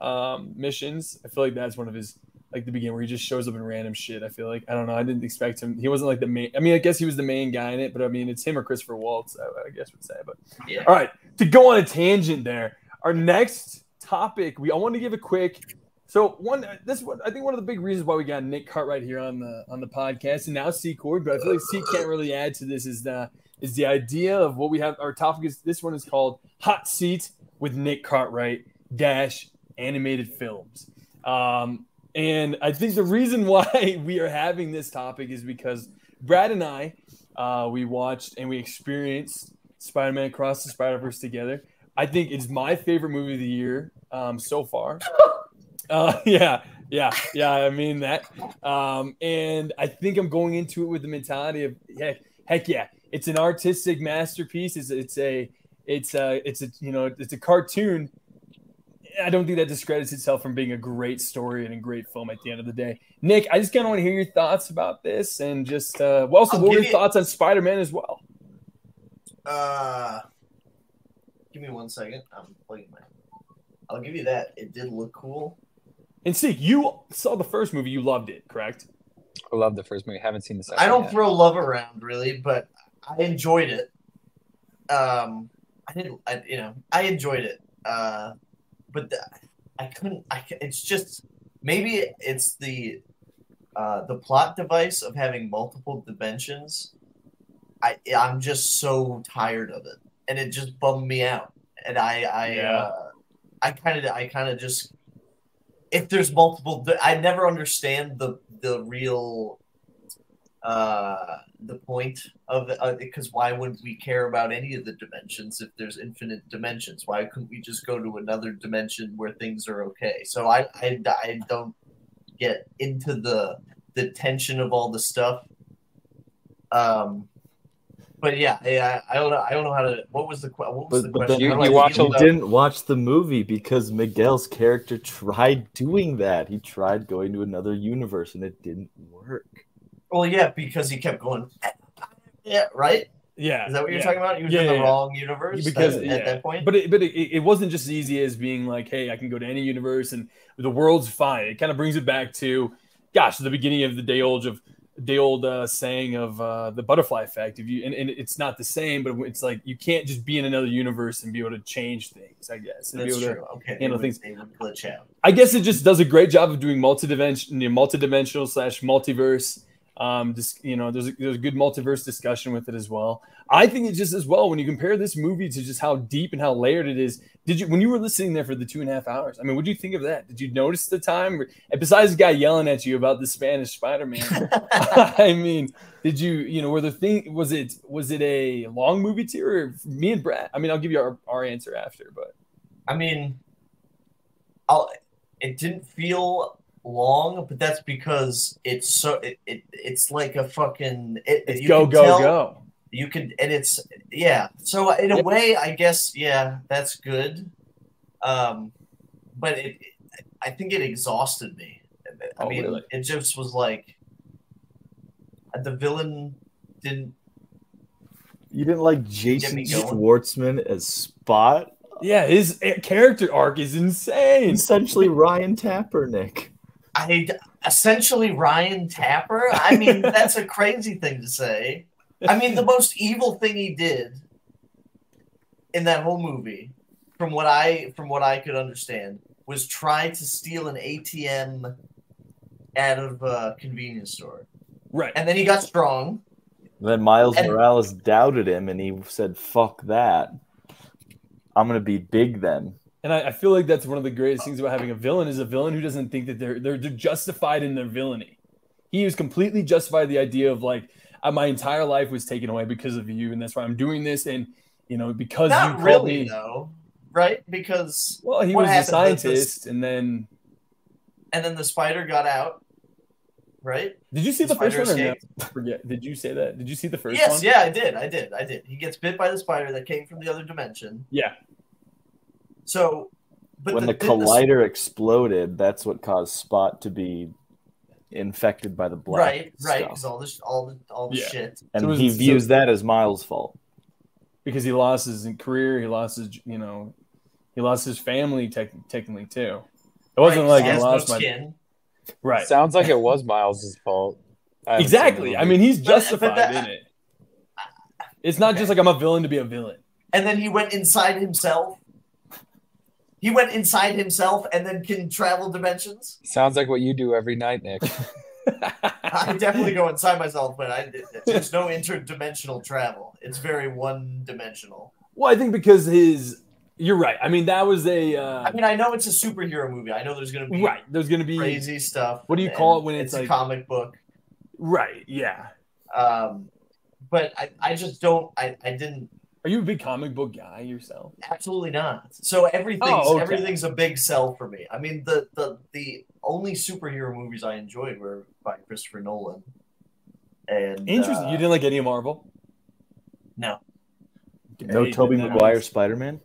um, missions. I feel like that's one of his like the beginning where he just shows up in random shit. I feel like I don't know. I didn't expect him. He wasn't like the main. I mean, I guess he was the main guy in it, but I mean, it's him or Christopher Waltz. I, I guess would say. But Yeah. all right, to go on a tangent there. Our next topic, we I want to give a quick. So one, this one, I think one of the big reasons why we got Nick Cartwright here on the on the podcast, and now C Cord, but I feel like C can't really add to this. Is the is the idea of what we have? Our topic is this one is called Hot Seat with Nick Cartwright dash animated films. Um, and I think the reason why we are having this topic is because Brad and I, uh, we watched and we experienced Spider-Man Across the Spider-Verse together. I think it's my favorite movie of the year um, so far. Uh, yeah, yeah, yeah. I mean that. Um, and I think I'm going into it with the mentality of heck, heck yeah, it's an artistic masterpiece. It's it's a it's a it's a you know it's a cartoon. I don't think that discredits itself from being a great story and a great film at the end of the day. Nick, I just kind of want to hear your thoughts about this and just uh, well, also I'll what were your you- thoughts on Spider-Man as well? Uh, give me one second. I'm playing my. I'll give you that. It did look cool. And see, you saw the first movie, you loved it, correct? I love the first movie. I Haven't seen the second. I don't yet. throw love around really, but I enjoyed it. Um, I didn't. I, you know, I enjoyed it. Uh, but the, I couldn't. I. It's just maybe it's the uh, the plot device of having multiple dimensions. I I'm just so tired of it, and it just bummed me out. And I I Yeah. uh, I kind of I kind of just if there's multiple, I never understand the the real uh the point of it uh, because why wouldn't we care about any of the dimensions if there's infinite dimensions why couldn't we just go to another dimension where things are okay so i i, I don't get into the the tension of all the stuff um but yeah, yeah, I don't know. I don't know how to. What was the what was But, the but question? then You- How do I you watch you didn't watch the movie because Miguel's character tried doing that. He tried going to another universe and it didn't work. Well, yeah, because he kept going. Yeah, right. Yeah. Is that what you're yeah. talking about? He was Yeah, in the yeah, yeah. wrong universe because at, yeah. at that point. But it, but it, it wasn't just as easy as being like, hey, I can go to any universe and the world's fine. It kind of brings it back to, gosh, the beginning of the day old of day old uh, saying of uh, the butterfly effect. If you and, and it's not the same, but it's like you can't just be in another universe and be able to change things. I guess. And be That's able to- true. Okay, handle would, things. glitch out. I guess it just does a great job of doing multi-dimension, multi-dimensional slash multiverse Um, just you know, there's a, there's a good multiverse discussion with it as well. I think it just as well when you compare this movie to just how deep and how layered it is. Did you when you were listening there for the two and a half hours? I mean, what do you think of that? Did you notice the time? And besides the guy yelling at you about the Spanish Spider Man, I mean, did you you know were the thing was it was it a long movie to you or me and Brad? I mean, I'll give you our, our answer after, but I mean, I'll, it didn't feel long, but that's because it's so it, it it's like a fucking it, it's you go can go tell- go. You can and it's yeah. So in a Yeah. way, I guess yeah, that's good. Um, but it, I think it exhausted me. I Oh, mean, really? it just was like the villain didn't. You didn't like Jason. Schwartzman as Spot? Yeah, his eh, character arc is insane. Essentially Ryan Tapper, Nick. I essentially Ryan Tapper. I mean, that's a crazy thing to say. I mean, the most evil thing he did in that whole movie, from what I from what I could understand, was try to steal an ATM out of a convenience store, Right. and then he got strong. Then Miles And- Morales doubted him and he said, fuck that. I'm gonna be big then. And I, I feel like that's one of the greatest things about having a villain is a villain who doesn't think that they're they're, they're justified in their villainy. He was completely justified the idea of like uh, my entire life was taken away because of you, and that's why I'm doing this. And you know because you Not called really me. though, right? Because Well, he was a with this- scientist, and then and then the spider got out, right? did you see The the first one or no? Forget. Did you say that? Did you see the first yes, one? Yes, yeah, I did, I did, I did. He gets bit by the spider that came from the other dimension. Yeah. So, but when the, didn't collider exploded, that's what caused Spot to be infected by the black right, right, because all this, all the, all the Yeah. shit. And So was- he so- views that as Miles' fault. because he lost his career, he lost his, you know, he lost his family tech technically too. It wasn't right, like he I lost no my skin. right. Sounds like it was Miles's fault. I haven't seen the Exactly. I mean, he's But- but justified that- in it. It's not just like I'm a villain to be a villain. And then he went inside himself. He went inside himself and then can travel dimensions. sounds like what you do every night, Nick. I definitely go inside myself, but I, there's no interdimensional travel. It's very one-dimensional. well, I think because his, you're right. I mean, that was a uh, I mean, I know it's a superhero movie. I know there's going to be right. There's gonna be crazy stuff. What do you call it when it's a like- comic book? right. Yeah. Um, but I, I just don't. I, I didn't. Are you a big comic book guy yourself? Absolutely not. So everything's Oh, okay. everything's a big sell for me. I mean, the the the only superhero movies I enjoyed were by Christopher Nolan. And Interesting. uh, you didn't like any Marvel? No. No Hey, Tobey then Maguire Spider Man.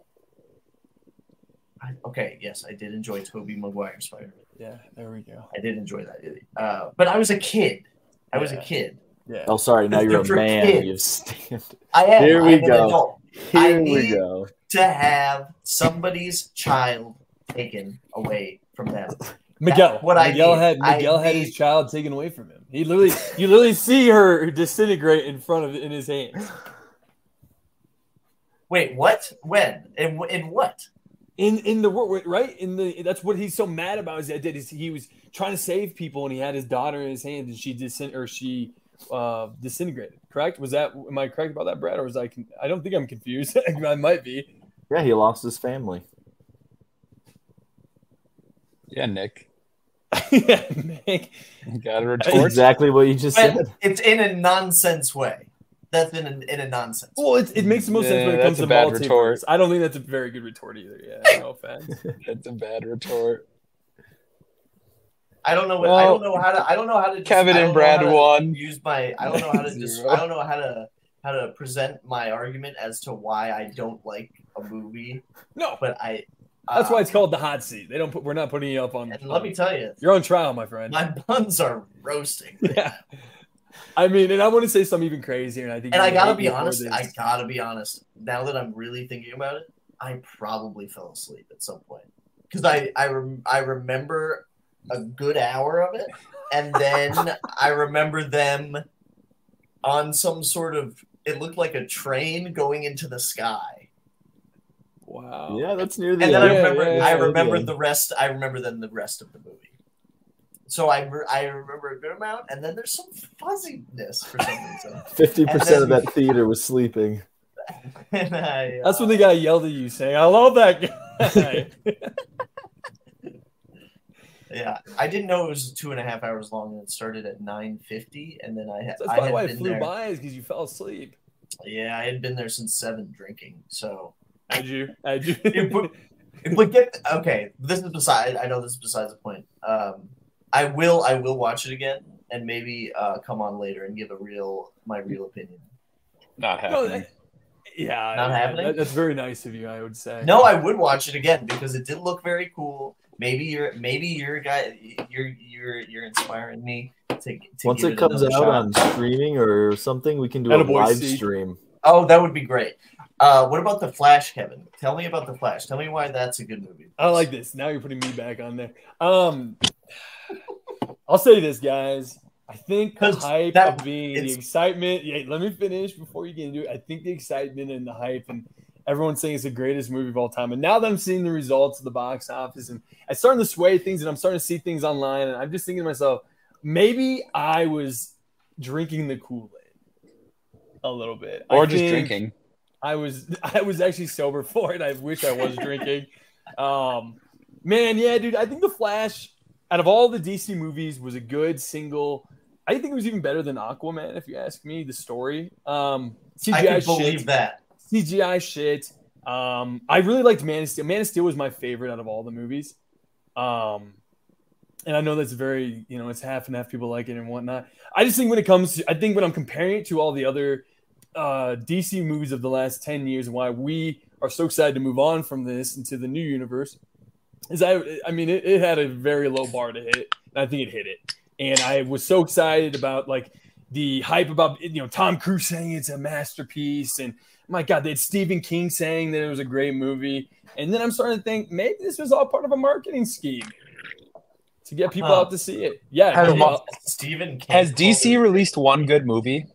Okay, yes, I did enjoy Tobey Maguire Spider. Man. Yeah. There we go. I did enjoy that. Uh, but I was a kid. I was a kid. Yeah. Oh, sorry. Now you're a man. kids. You stand. I am. Here we go. I Here we go. To have somebody's child taken away from them. Miguel. That's what I Miguel need. had I Miguel had need- his child taken away from him. He literally, you literally see her disintegrate in front of in his hands. Wait, what? When? In, in what? in in the world right in the that's what he's so mad about is that is he was trying to save people and he had his daughter in his hands and she disin or she uh disintegrated correct was that am i correct about that brad or was i con- i don't think i'm confused i might be Yeah, he lost his family. Yeah, Nick. yeah Nick. You got a retort. Exactly what you just But said. it's in a nonsense way. That's in a, in a nonsense. well it, it makes the most sense when it comes to a bad multiverse retort. i don't think that's a very good retort either yeah no offense That's a bad retort. I don't know what I don't know how to I don't know how to just, Kevin I and don't know Brad how to won. Use my I don't know how to just I don't know how to how to present my argument as to why I don't like a movie, no but I that's why uh, it's called the hot seat they don't put we're not putting you up on And let me tell you, you're on trial my friend my buns are roasting. yeah i mean and i want to say something even crazier and i think And I gotta be honest, this. I gotta be honest. Now that I'm really thinking about it, I probably fell asleep at some point because I I, rem- I remember a good hour of it, and then I remember them on some sort of. It looked like a train going into the sky, wow Yeah, that's near the and then I Yeah, remember yeah, I yeah, remember yeah. the rest. I remember then the rest of the movie. so I re- I remember a good amount, and then there's some fuzziness for some reason. Fifty percent of that theater was sleeping. and I, That's uh, when the guy yelled at you saying, "I love that guy." Yeah, I didn't know it was two and a half hours long, and it started at nine fifty, and then I had That's I probably had why it flew there. by is because you fell asleep. Yeah, I had been there since seven drinking. So, Had you? Had you? Yeah, but- but get okay. This is beside. I know this is besides the point. Um, I will. I will watch it again, and maybe uh, come on later and give a real my real opinion. Not No, happening. that- yeah, Not yeah, happening? that- that's very nice of you. I would say. No, I would watch it again because it did look very cool. Maybe you're maybe you're a guy. You're you're you're inspiring me to. to Once give it comes out shot. on streaming or something, we can do a live C. stream. Oh, that would be great. Uh, what about the Flash, Kevin? Tell me about the Flash. Tell me why that's a good movie. I like this. Now you're putting me back on there. Um, I'll say this, guys. I think the 'Cause hype that- of being the excitement. Yeah, let me finish before you get into it. I think the excitement and the hype and everyone's saying it's the greatest movie of all time. And now that I'm seeing the results of the box office and I'm starting to sway things and I'm starting to see things online, and I'm just thinking to myself, maybe I was drinking the Kool Aid a little bit, I or just drinking. I was I was actually sober for it. I wish I was drinking. Um, man, yeah, dude. I think the Flash, out of all the DC movies, was a good single. I think it was even better than Aquaman, if you ask me. The story, um, I can believe shit, that. CGI shit. Um, I really liked Man of Steel. Man of Steel was my favorite out of all the movies. Um, and I know that's very, you know, it's half and half people like it and whatnot. I just think when it comes to, I think when I'm comparing it to all the other uh, DC movies of the last 10 years why we are so excited to move on from this into the new universe is I, I mean, it, it had a very low bar to hit, and I think it hit it. And I was so excited about like the hype about, you know, Tom Cruise saying it's a masterpiece and my God, they had Stephen King saying that it was a great movie. And then I'm starting to think maybe this was all part of a marketing scheme to get people Huh. out to see it. Yeah. Has no, uh, Stephen King Has DC released one good movie?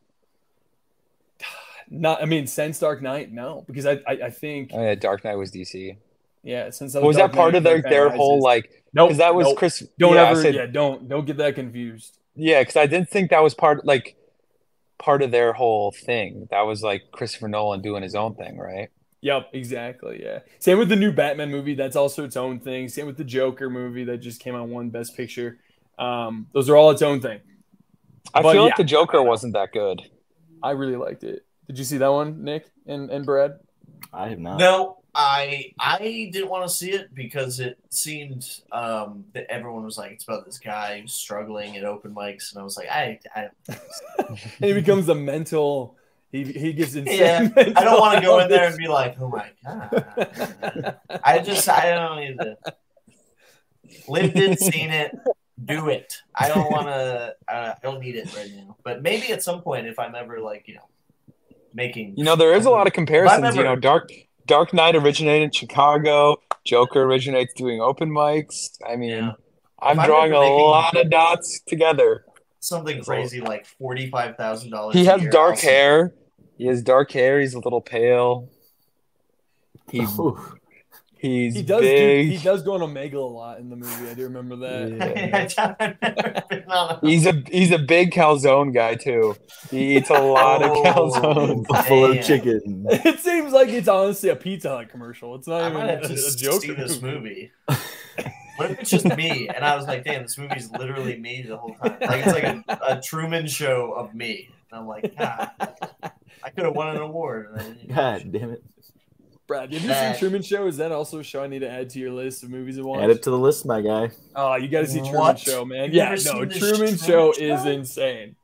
not, I mean, since Dark Knight, no, because I, I, I think, Oh, yeah, Dark Knight was DC. yeah, since was Dark that part Knight, of their, their whole like? Nope, Because that was nope. Chris. Don't yeah, ever, said- yeah, don't, don't get that confused. Yeah, because I didn't think that was part like part of their whole thing. That was like Christopher Nolan doing his own thing, right? Yep, exactly. Yeah. Same with the new Batman movie. That's also its own thing. Same with the Joker movie that just came out one Best Picture. Um, those are all its own thing. I But feel yeah. like the Joker wasn't that good. I really liked it. Did you see that one, Nick and, and Brad? I have not. No, I I didn't want to see it because it seemed um, that everyone was like, it's about this guy who's struggling at open mics, and I was like, I, I, And he becomes a mental. He he gets insane. Yeah, I don't want to go in there and be like, oh my god. I just I don't need to. Lived it, seen it, do it. I don't want to. I don't need it right now. But maybe at some point, if I'm ever like you know, making You know, there is a lot of comparisons. If I'm You know, Dark Dark Knight originated in Chicago. Joker originates doing open mics. I mean, Yeah. I'm If drawing a lot of dots together. something crazy like forty five thousand dollars. He has dark hair. He has dark hair. He's a little pale. He's Ooh. He's He does do, he does go on Omega a lot in the movie. I do remember that. Yeah. He's a he's a big calzone guy too. He eats a lot Oh. of calzones. Buffalo Damn. chicken. It seems like it's honestly a Pizza Hut commercial. It's not I even might have a, to a Joker see this movie. movie. What if it's just me? And I was like, damn, this movie's literally me the whole time. Like it's like a, a Truman show of me. And I'm like, God, I could have won an award. And I didn't. God damn it. Brad, have you seen Truman Show? Is that also a show I need to add to your list of movies to watch? Add it to the list, my guy. Oh, you got to see Truman What? Show, man. You've yeah, no, Truman, Truman Show, Show? is insane.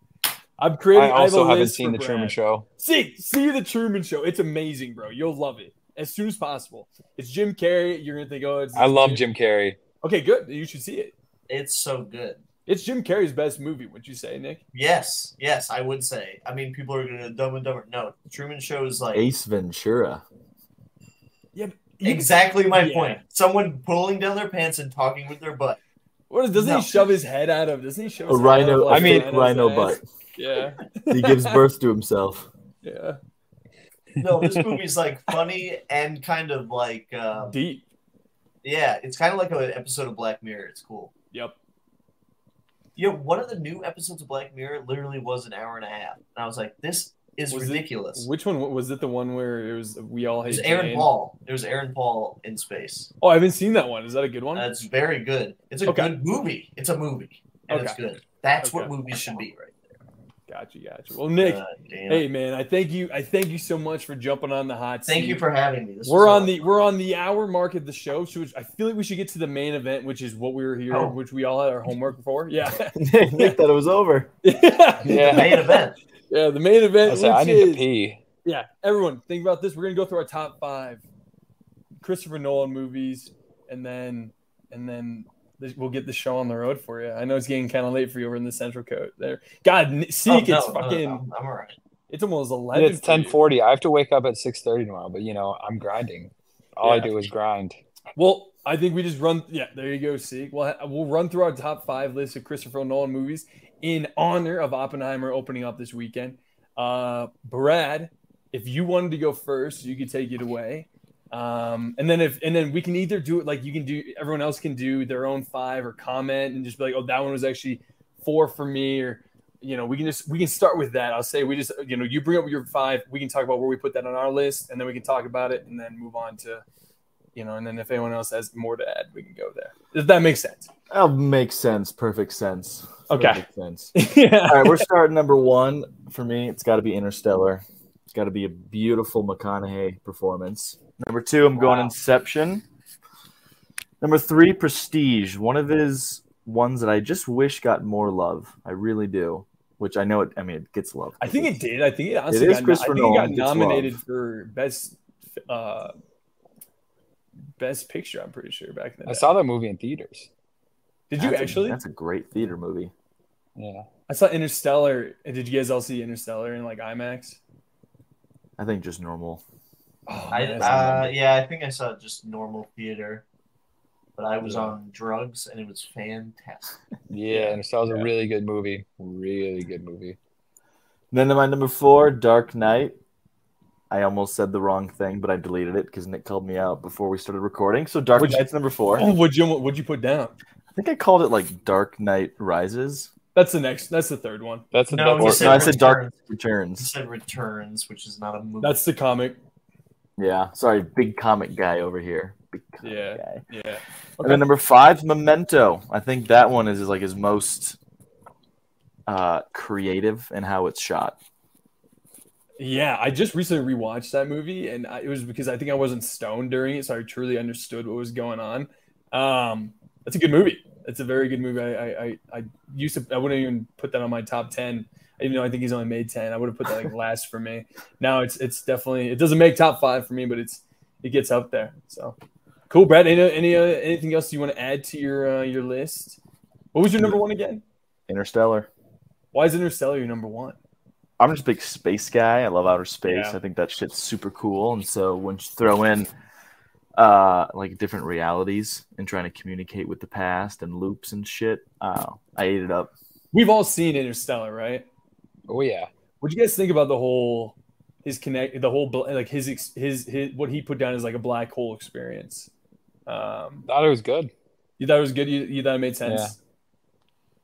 I'm creating. I also have a haven't list seen for the Truman Show. See, see the Truman Show. It's amazing, bro. You'll love it as soon as possible. It's Jim Carrey. You're gonna think, oh, it's. I love Jim Carrey. Okay, good. You should see it. It's so good. It's Jim Carrey's best movie. Would you say, Nick? Yes, yes, I would say. I mean, people are gonna dumb and dumber. No, Truman Show is like Ace Ventura. Exactly my Yeah. point. Someone pulling down their pants and talking with their butt. What is, doesn't No. he shove his head out of? Doesn't he shove A his head out of, rhino, like, I mean- a fake rhino's rhino butt. Yeah, He gives birth to himself. yeah. No, this movie's like funny and kind of like uh, Deep. yeah, it's kind of like an episode of Black Mirror. It's cool. Yep. You know, one of the new episodes of Black Mirror literally was an hour and a half, and I was like, "This is Was it- ridiculous." Which one was it? The one where it was we all It was Aaron Jane? Paul. It was Aaron Paul in space. Oh, I haven't seen that one. Is that a good one? That's very good. It's a Okay. good movie. It's a movie, and it's good. That's what movies should be, right there. Gotcha, gotcha. Well, Nick. Uh, hey man, I thank you. I thank you so much for jumping on the hot seat. Thank you for having me. This We're on a- the we're on the hour mark of the show, so I feel like we should get to the main event, which is what we were here, Oh. which we all had our homework for. Yeah, Nick thought it was over. yeah, Yeah. main event. Yeah. The main event, was like, I need is to pee. yeah. Everyone, think about this. We're gonna go through our top five Christopher Nolan movies, and then and then this- we'll get the show on the road for you. I know it's getting kind of late for you over in the Central Coast. There, God, N- Oh, Seek, no, it's no, no, fucking. no, I'm all right. It's almost eleven. it's ten forty. I have to wake up at six thirty tomorrow, but you know I'm grinding. All I do is grind. Well, I think we just run. Yeah, there you go. See, well, we'll run through our top five list of Christopher Nolan movies in honor of Oppenheimer opening up this weekend. Uh, Brad, if you wanted to go first, you could take it away. Um, and then if and then we can either do it like you can do. Everyone else can do their own five or comment and just be like, oh, that one was actually four for me, or you know, we can just we can start with that. I'll say we just you know you bring up your five. We can talk about where we put that on our list, and then we can talk about it, and then move on to you know, and then if anyone else has more to add, we can go there. Does that make sense? That makes sense. Perfect sense. Okay. Perfect sense. yeah. All right, we're starting number one for me. It's got to be Interstellar. It's got to be a beautiful McConaughey performance. Number two, I'm going Wow. Inception. Number three, Prestige. One of his ones that I just wish got more love. I really do. Which I know it. I mean, it gets love. I think it did. I think it honestly It got, I think it got nominated love. for best uh best picture. I'm pretty sure back then. I saw that movie in theaters. Did you That's a- actually? that's a great theater movie. Yeah. I saw Interstellar. Did you guys all see Interstellar in like IMAX? I think just normal. Oh, I, uh, yeah, I think I saw just normal theater, but I was Yeah. on drugs and it was fantastic. Yeah, and that was Yeah. a really good movie. Really good movie. Then my number four, Dark Knight. I almost said the wrong thing, but I deleted it because Nik called me out before we started recording. So Dark Would you- number four. Oh, what'd you what'd you put down? I think I called it like Dark Knight Rises. That's the next. That's the third one. That's No, that's you Or, said no, I said Dark Returns. You said Returns, which is not a movie. That's the comic. Yeah, sorry, big comic guy over here. Big comic Yeah. guy. Yeah. And then number five, Memento. I think that one is like his most uh, creative in how it's shot. Yeah, I just recently rewatched that movie, and I, it was because I think I wasn't stoned during it, so I truly understood what was going on. Um, that's a good movie. It's a very good movie. I, I, I, used to, I wouldn't even put that on my top ten, even though I think he's only made ten. I would have put that like last for me. Now it's, it's definitely, it doesn't make top five for me, but it's, it gets up there. So cool, Brad. Any, any, uh, anything else you want to add to your, uh, your list? What was your number one again? Interstellar. Why is Interstellar your number one? I'm just a big space guy. I love outer space. Yeah. I think that shit's super cool. And so when you throw in uh, like different realities and trying to communicate with the past and loops and shit, uh, I ate it up. We've all seen Interstellar, right? Oh yeah. What do you guys think about the whole his connect the whole like his ex- his his what he put down as like a black hole experience? Um, Thought it was good. you thought it was good. You, you thought it made sense.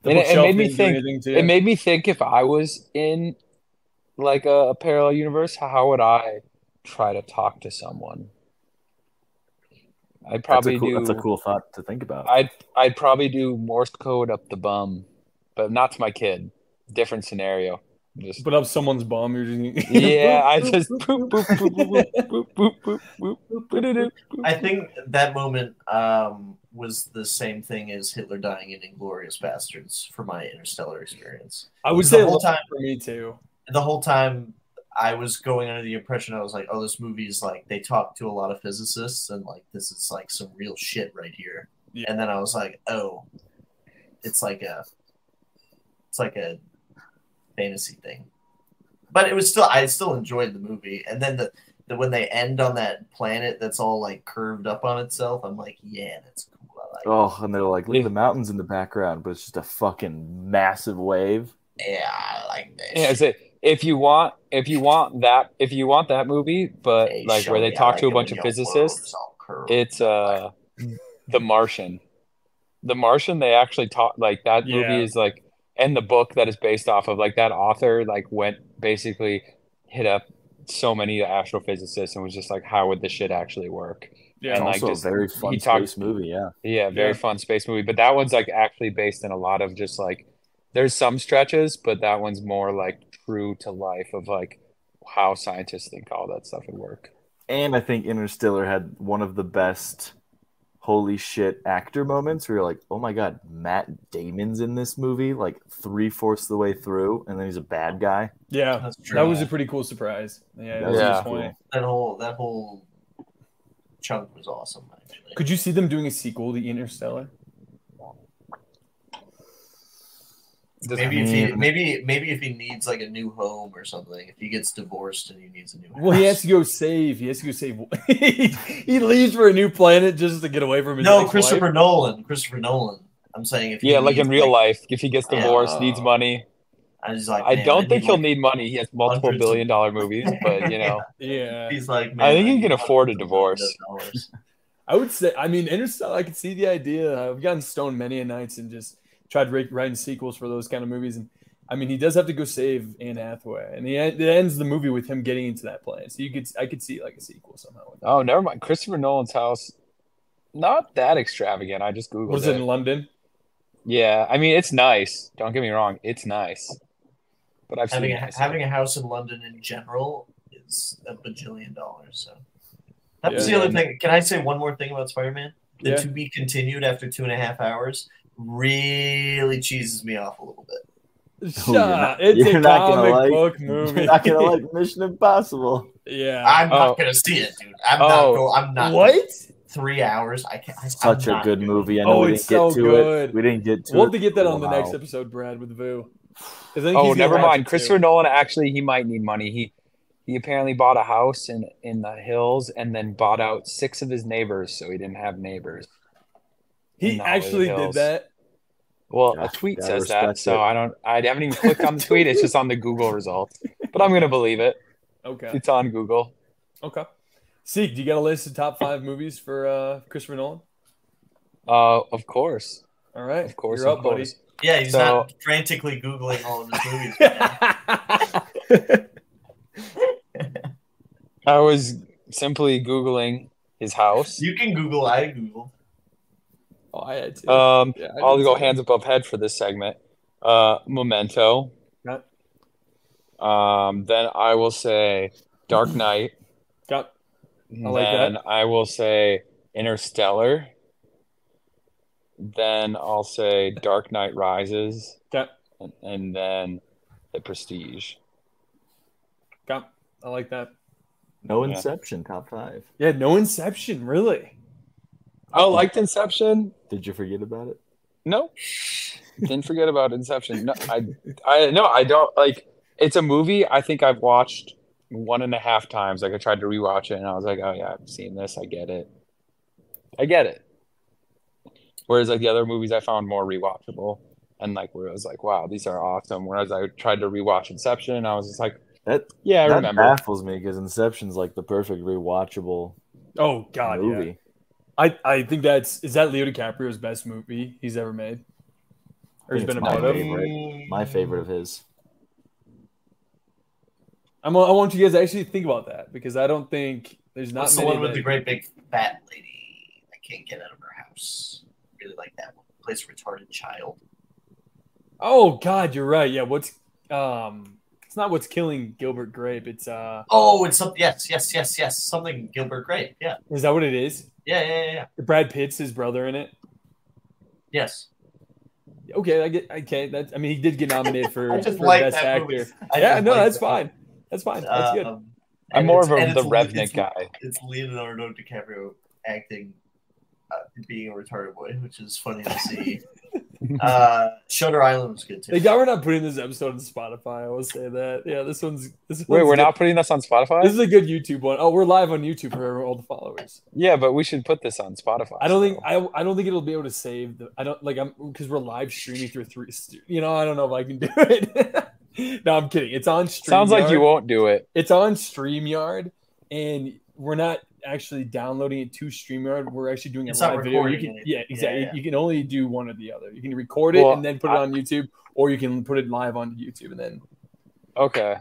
Yeah. And it- it made me think- It made me think if I was in like a, a parallel universe, how would I try to talk to someone? I'd probably a, cool, do. that's a cool thought to think about. I'd I'd probably do Morse code up the bum, but not to my kid. Different scenario. Just put up someone's bum. You're just yeah, I just boop boop boop boop boop boop boop boop boop boop I think that moment um, was the same thing as Hitler dying in Inglourious Basterds for my interstellar experience. I would say whole whole time- time for me too. The whole time I was going under the impression I was like, oh, this movie is like they talk to a lot of physicists and like this is like some real shit right here. Yeah. And then I was like, oh, it's like a, it's like a fantasy thing. But it was still, I still enjoyed the movie. And then the, the when they end on that planet that's all like curved up on itself, I'm like, yeah, that's cool. I like. it. Oh, and they're like, look at the mountains in the background, but it's just a fucking massive wave. Yeah, I like that. Yeah, shit. so if you want if you want that if you want that movie, but Hey, like where they I talk like to a bunch of physicists, is all curved. it's uh The Martian. The Martian, they actually talk like that Yeah. movie is like and the book that is based off of like that author like went basically hit up so many astrophysicists and was just like how would this shit actually work Yeah, And, like, also just- a very fun he talked- space movie. Yeah, yeah very Yeah. fun space movie but that one's like actually based in a lot of just like there's some stretches but that one's more like true to life of like how scientists think all that stuff would work and I think Interstellar had one of the best holy shit actor moments where you're like, oh my god, Matt Damon's in this movie, like three fourths of the way through, and then he's a bad guy. yeah, That's true. that was a pretty cool surprise. Yeah, that Yeah. a good point. that whole that whole chunk was awesome. Actually, Could you see them doing a sequel to Interstellar? Does- maybe if he maybe maybe if he needs like a new home or something, if he gets divorced and he needs a new house. Well, he has to go save. He has to go save. he leaves for a new planet just to get away from his. no, ex-wife. Christopher Nolan. Christopher Nolan. I'm saying if he yeah like in needs, real life if he gets Yeah. divorced needs money I was like, i man, don't think he'll like- need money he has multiple billion dollar movies but you know Yeah, He's like, I man, think he can afford a divorce. I would say. I mean, Interstellar. I could see the idea. I've gotten stoned many a nights and just tried wri- writing sequels for those kind of movies. And I mean, he does have to go save Anne Hathaway, and he it ends the movie with him getting into that plane. So you could, I could see like a sequel somehow. With oh never mind christopher nolan's house not that extravagant i just googled Was it it in London? yeah i mean it's nice don't get me wrong it's nice but i've having seen a, nicer. having a house in London in general is a bajillion dollars. So that was Yeah. the other thing. Can I say one more thing about Spider Man? The Yeah. to be continued after two and a half hours really cheeses me off a little bit. Oh, Shut. you're not- it's you're a not gonna comic like- book movie. You're not gonna like Mission Impossible. yeah. I'm Oh. not gonna see it, dude. I'm not. Oh. Go, I'm not. what? Three hours. I can't. I, Such a not good movie. I oh, know Oh, we it's didn't get so to good. it. We didn't get to We'll it. have to get that on the Wow. next episode, Brad, with Vu. 'Cause I think Oh, he's never mind. it, too. Christopher Nolan actually he might need money. He he apparently bought a house in in the hills and then bought out six of his neighbors, so he didn't have neighbors. He in the Hollywood actually did that. Well, Yeah, a tweet gotta says that, respect so. I don't. I haven't even clicked on the tweet. It's just on the Google results, but I'm gonna believe it. Okay. It's on Google. Okay. Seek, do you got a list of top five movies for uh, Christopher Nolan? Uh, of course, All right. of course, You're of up, course. Yeah, he's So- not frantically googling all of his movies. right now. buddy. I was simply googling his house. you can Google. I Google. Oh, I had to. Um, Yeah, I I'll go too. hands above head for this segment. Uh, Memento. Got, Um, then I will say Dark Knight. got. I like then I will say Interstellar. Then I'll say Dark Knight Rises, Got. and, and then The Prestige. Got. I like that. No Yeah. Inception, top five. Yeah, no Inception, really. Oh, liked Inception? Did you forget about it? No, didn't forget about Inception. No, I, I no, I don't like. It's a movie. I think I've watched one and a half times. Like I tried to rewatch it, and I was like, oh yeah, I've seen this. I get it. I get it. Whereas like the other movies, I found more rewatchable, and like where I was like, wow, these are awesome. Whereas I tried to rewatch Inception, and I was just like, That yeah, I remember. that remember. baffles me because Inception's like the perfect rewatchable Oh God, yeah. Movie. I I think that's is that Leo DiCaprio's best movie he's ever made, or he's think been a it's part my of. favorite. My favorite of his. I'm, I want you guys to actually think about that because I don't think there's not What's the one with that- the great big fat lady that can't get out of her house? Really like that one. Plays a retarded child. Oh God, you're right. Yeah, what's um, it's not what's killing Gilbert Grape. It's uh, Oh, it's something. Yes, yes, yes, yes. Something Gilbert Grape. Yeah, is that what it is? Yeah, yeah, yeah. yeah. Brad Pitt's his brother in it. Yes. Okay, I get. Okay, that's. I mean, he did get nominated for, I just for like best that actor. I Yeah, just no, like that's that. fine. That's fine. That's good. Um, I'm more of a, the it's- Revenant it's- guy. It's Leonardo DiCaprio acting, uh, being a retarded boy, which is funny to see. uh, Shutter Island was good too. Thank God we're not putting this episode on Spotify. I will say that. Yeah, this one's. This Wait, we're good. not putting this on Spotify? This is a good YouTube one. Oh, we're live on YouTube for all the followers. yeah, but we should put this on Spotify. I don't think. I, I don't think it'll be able to save the I don't like I'm because we're live streaming through three you know I don't know if I can do it. no, I'm kidding. It's on Stream. Sounds like you won't do it. It's on StreamYard, and we're not actually downloading it to StreamYard. We're actually doing a It's not live video. You can, yeah, exactly. Yeah, yeah. You can only do one or the other. You can record it Well, and then put it I- on YouTube, or you can put it live on YouTube and then. Okay.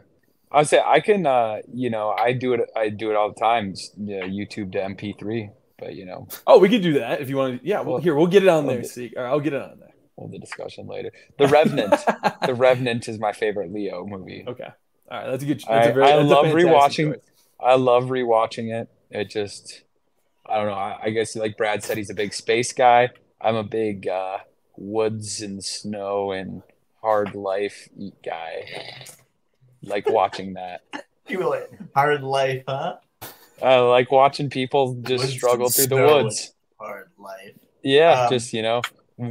I say I can. Uh, you know, I do it. I do it all the time. s- Yeah, YouTube to MP3. But you know, Oh, we could do that if you want to. Yeah, well, Well, here we'll get it on well, there. See, all right, I'll get it on there. we'll the discussion later. The Revenant. the Revenant is my favorite Leo movie. Okay. All right, that's a good. That's I- a very, I that's love fantastic rewatching- choice. I love rewatching it. It just, I don't know. I, I guess like Brad said, he's a big space guy. I'm a big uh, woods and snow and hard life guy. Like watching that. You were like hard life, huh? I like watching people just Woods struggle through the woods. Hard life. Yeah, Um, just you know.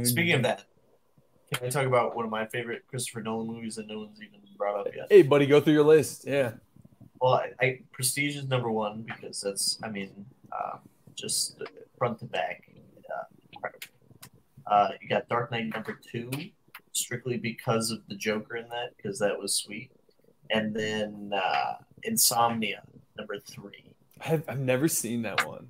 Speaking of that, can I talk about one of my favorite Christopher Nolan movies that no one's even brought up yet? Hey, buddy, go through your list. Yeah. Well, I, I Prestige is number one because that's, I mean, uh, just front to back, uh. Uh, you got Dark Knight number two, strictly because of the Joker in that, because that was sweet, and then uh, Insomnia number three. I've, I've never seen that one.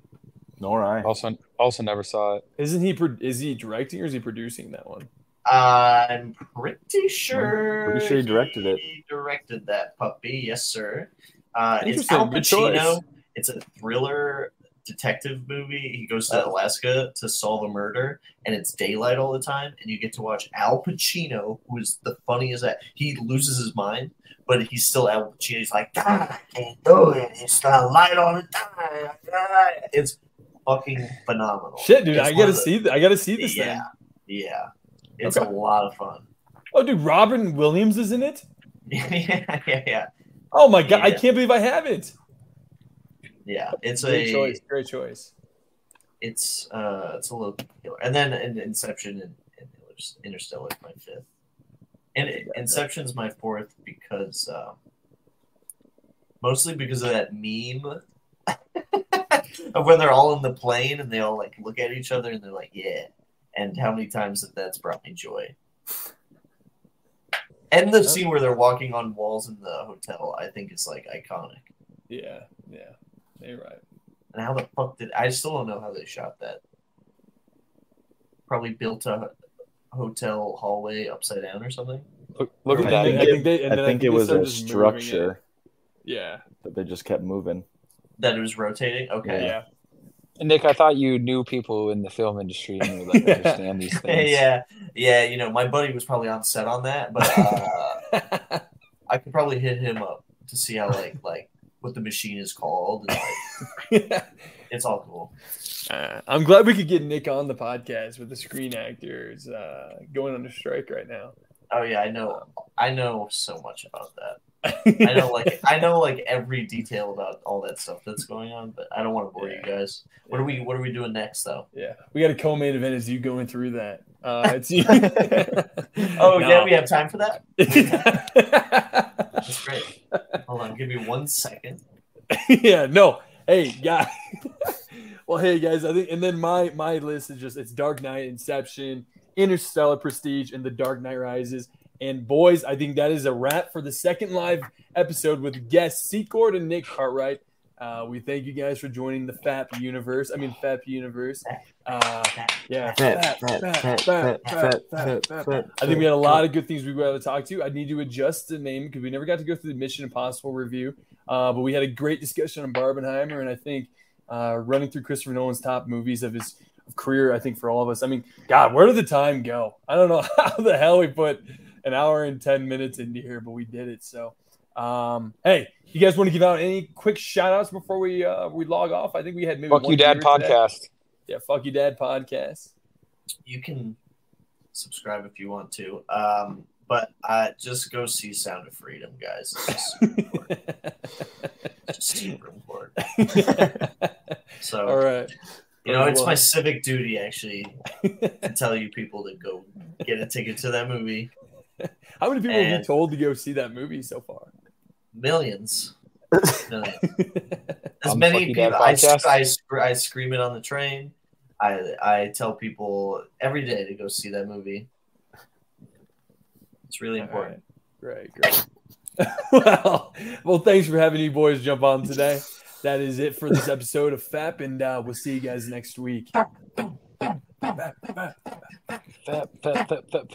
Nor I. also, also never saw it. Isn't he? Pro- is he directing or is he producing that one? I'm pretty sure. pretty sure he directed it. He directed that puppy, yes, sir. Uh, it's Al Pacino. It's a thriller detective movie. He goes to Alaska to solve a murder, and it's daylight all the time. And you get to watch Al Pacino, who is the funniest. At, he loses his mind, but he's still Al Pacino. He's like, God, I can't do it. It's the light all the time. Ah." It's fucking phenomenal. Shit, dude, It's I gotta the- see. Th- I gotta see this Yeah, thing. yeah. It's Okay. a lot of fun. Oh, dude, Robin Williams is in it. yeah, yeah, yeah. I Oh my god, I can't believe I haven't. Yeah, it's Great a choice. Great choice. it's uh it's a little killer. And then in Inception and, and Interstellar is my fifth. And it- Inception's my fourth because um, mostly because of that meme of when they're all in the plane and they all like look at each other and they're like, yeah. And how many times that that's brought me joy. And the scene where they're walking on walls in the hotel, I think is like iconic. Yeah, yeah, you're right. And how the fuck did I still don't know how they shot that? Probably built a hotel hallway upside down or something. Look, look at I that. think- I I think they- and I then think think it was a just moving it. structure Yeah, that they just kept moving. That it was rotating. Okay. yeah. Nik, I thought you knew people in the film industry and would like understand these things. Yeah, yeah. You know, my buddy was probably on set on that, but uh, I could probably hit him up to see how like like what the machine is called. And, like, it's all cool. Uh, I'm glad we could get Nik on the podcast with the screen actors uh, going under strike right now. Oh yeah, I know. I know so much about that. I know like I know like every detail about all that stuff that's going on, but I don't want to bore you guys. What are we What are we doing next though? Yeah, we got a co-main event as you going through that. Uh, it's you. Oh No. yeah, we have time for that. That's great. Hold on, give me one second. yeah. no. Hey, guys. well, hey guys, I think, and then my my list is just it's Dark Knight, Inception, Interstellar, Prestige, and The Dark Knight Rises. And boys, I think that is a wrap for the second live episode with guests Secord and Nik Cartwright. Uh, we thank you guys for joining the FAP universe. I mean FAP universe. Uh, yeah, FAP, FAP, FAP, FAP, FAP, fat, FAP. fat, I think we had a lot of good things we got to talk to. I need to adjust the name because we never got to go through the Mission Impossible review. Uh, but we had a great discussion on Barbenheimer, and I think uh, running through Christopher Nolan's top movies of his career, I think for all of us. I mean, God, where did the time go? I don't know how the hell we put an hour and ten minutes into here, but we did it. So, um, hey, you guys want to give out any quick shout outs before we uh, we log off? I think we had maybe Fuck you, Dad viewer today. podcast. Yeah, fuck you, Dad podcast. You can subscribe if you want to, um, but uh, just go see Sound of Freedom, guys. It's just super important. So All right. You know, it's my civic duty actually to tell you people to go get a ticket to that movie. How many people have you told to go see that movie so far? Millions. Millions. As On the many Fuck You Dad people, I. I, I scream it on the train. I I tell people every day to go see that movie. It's really important. Great, great. well, well, thanks for having you boys jump on today. That is it for this episode of FEP, and uh, we'll see you guys next week. Fat, fat, fat.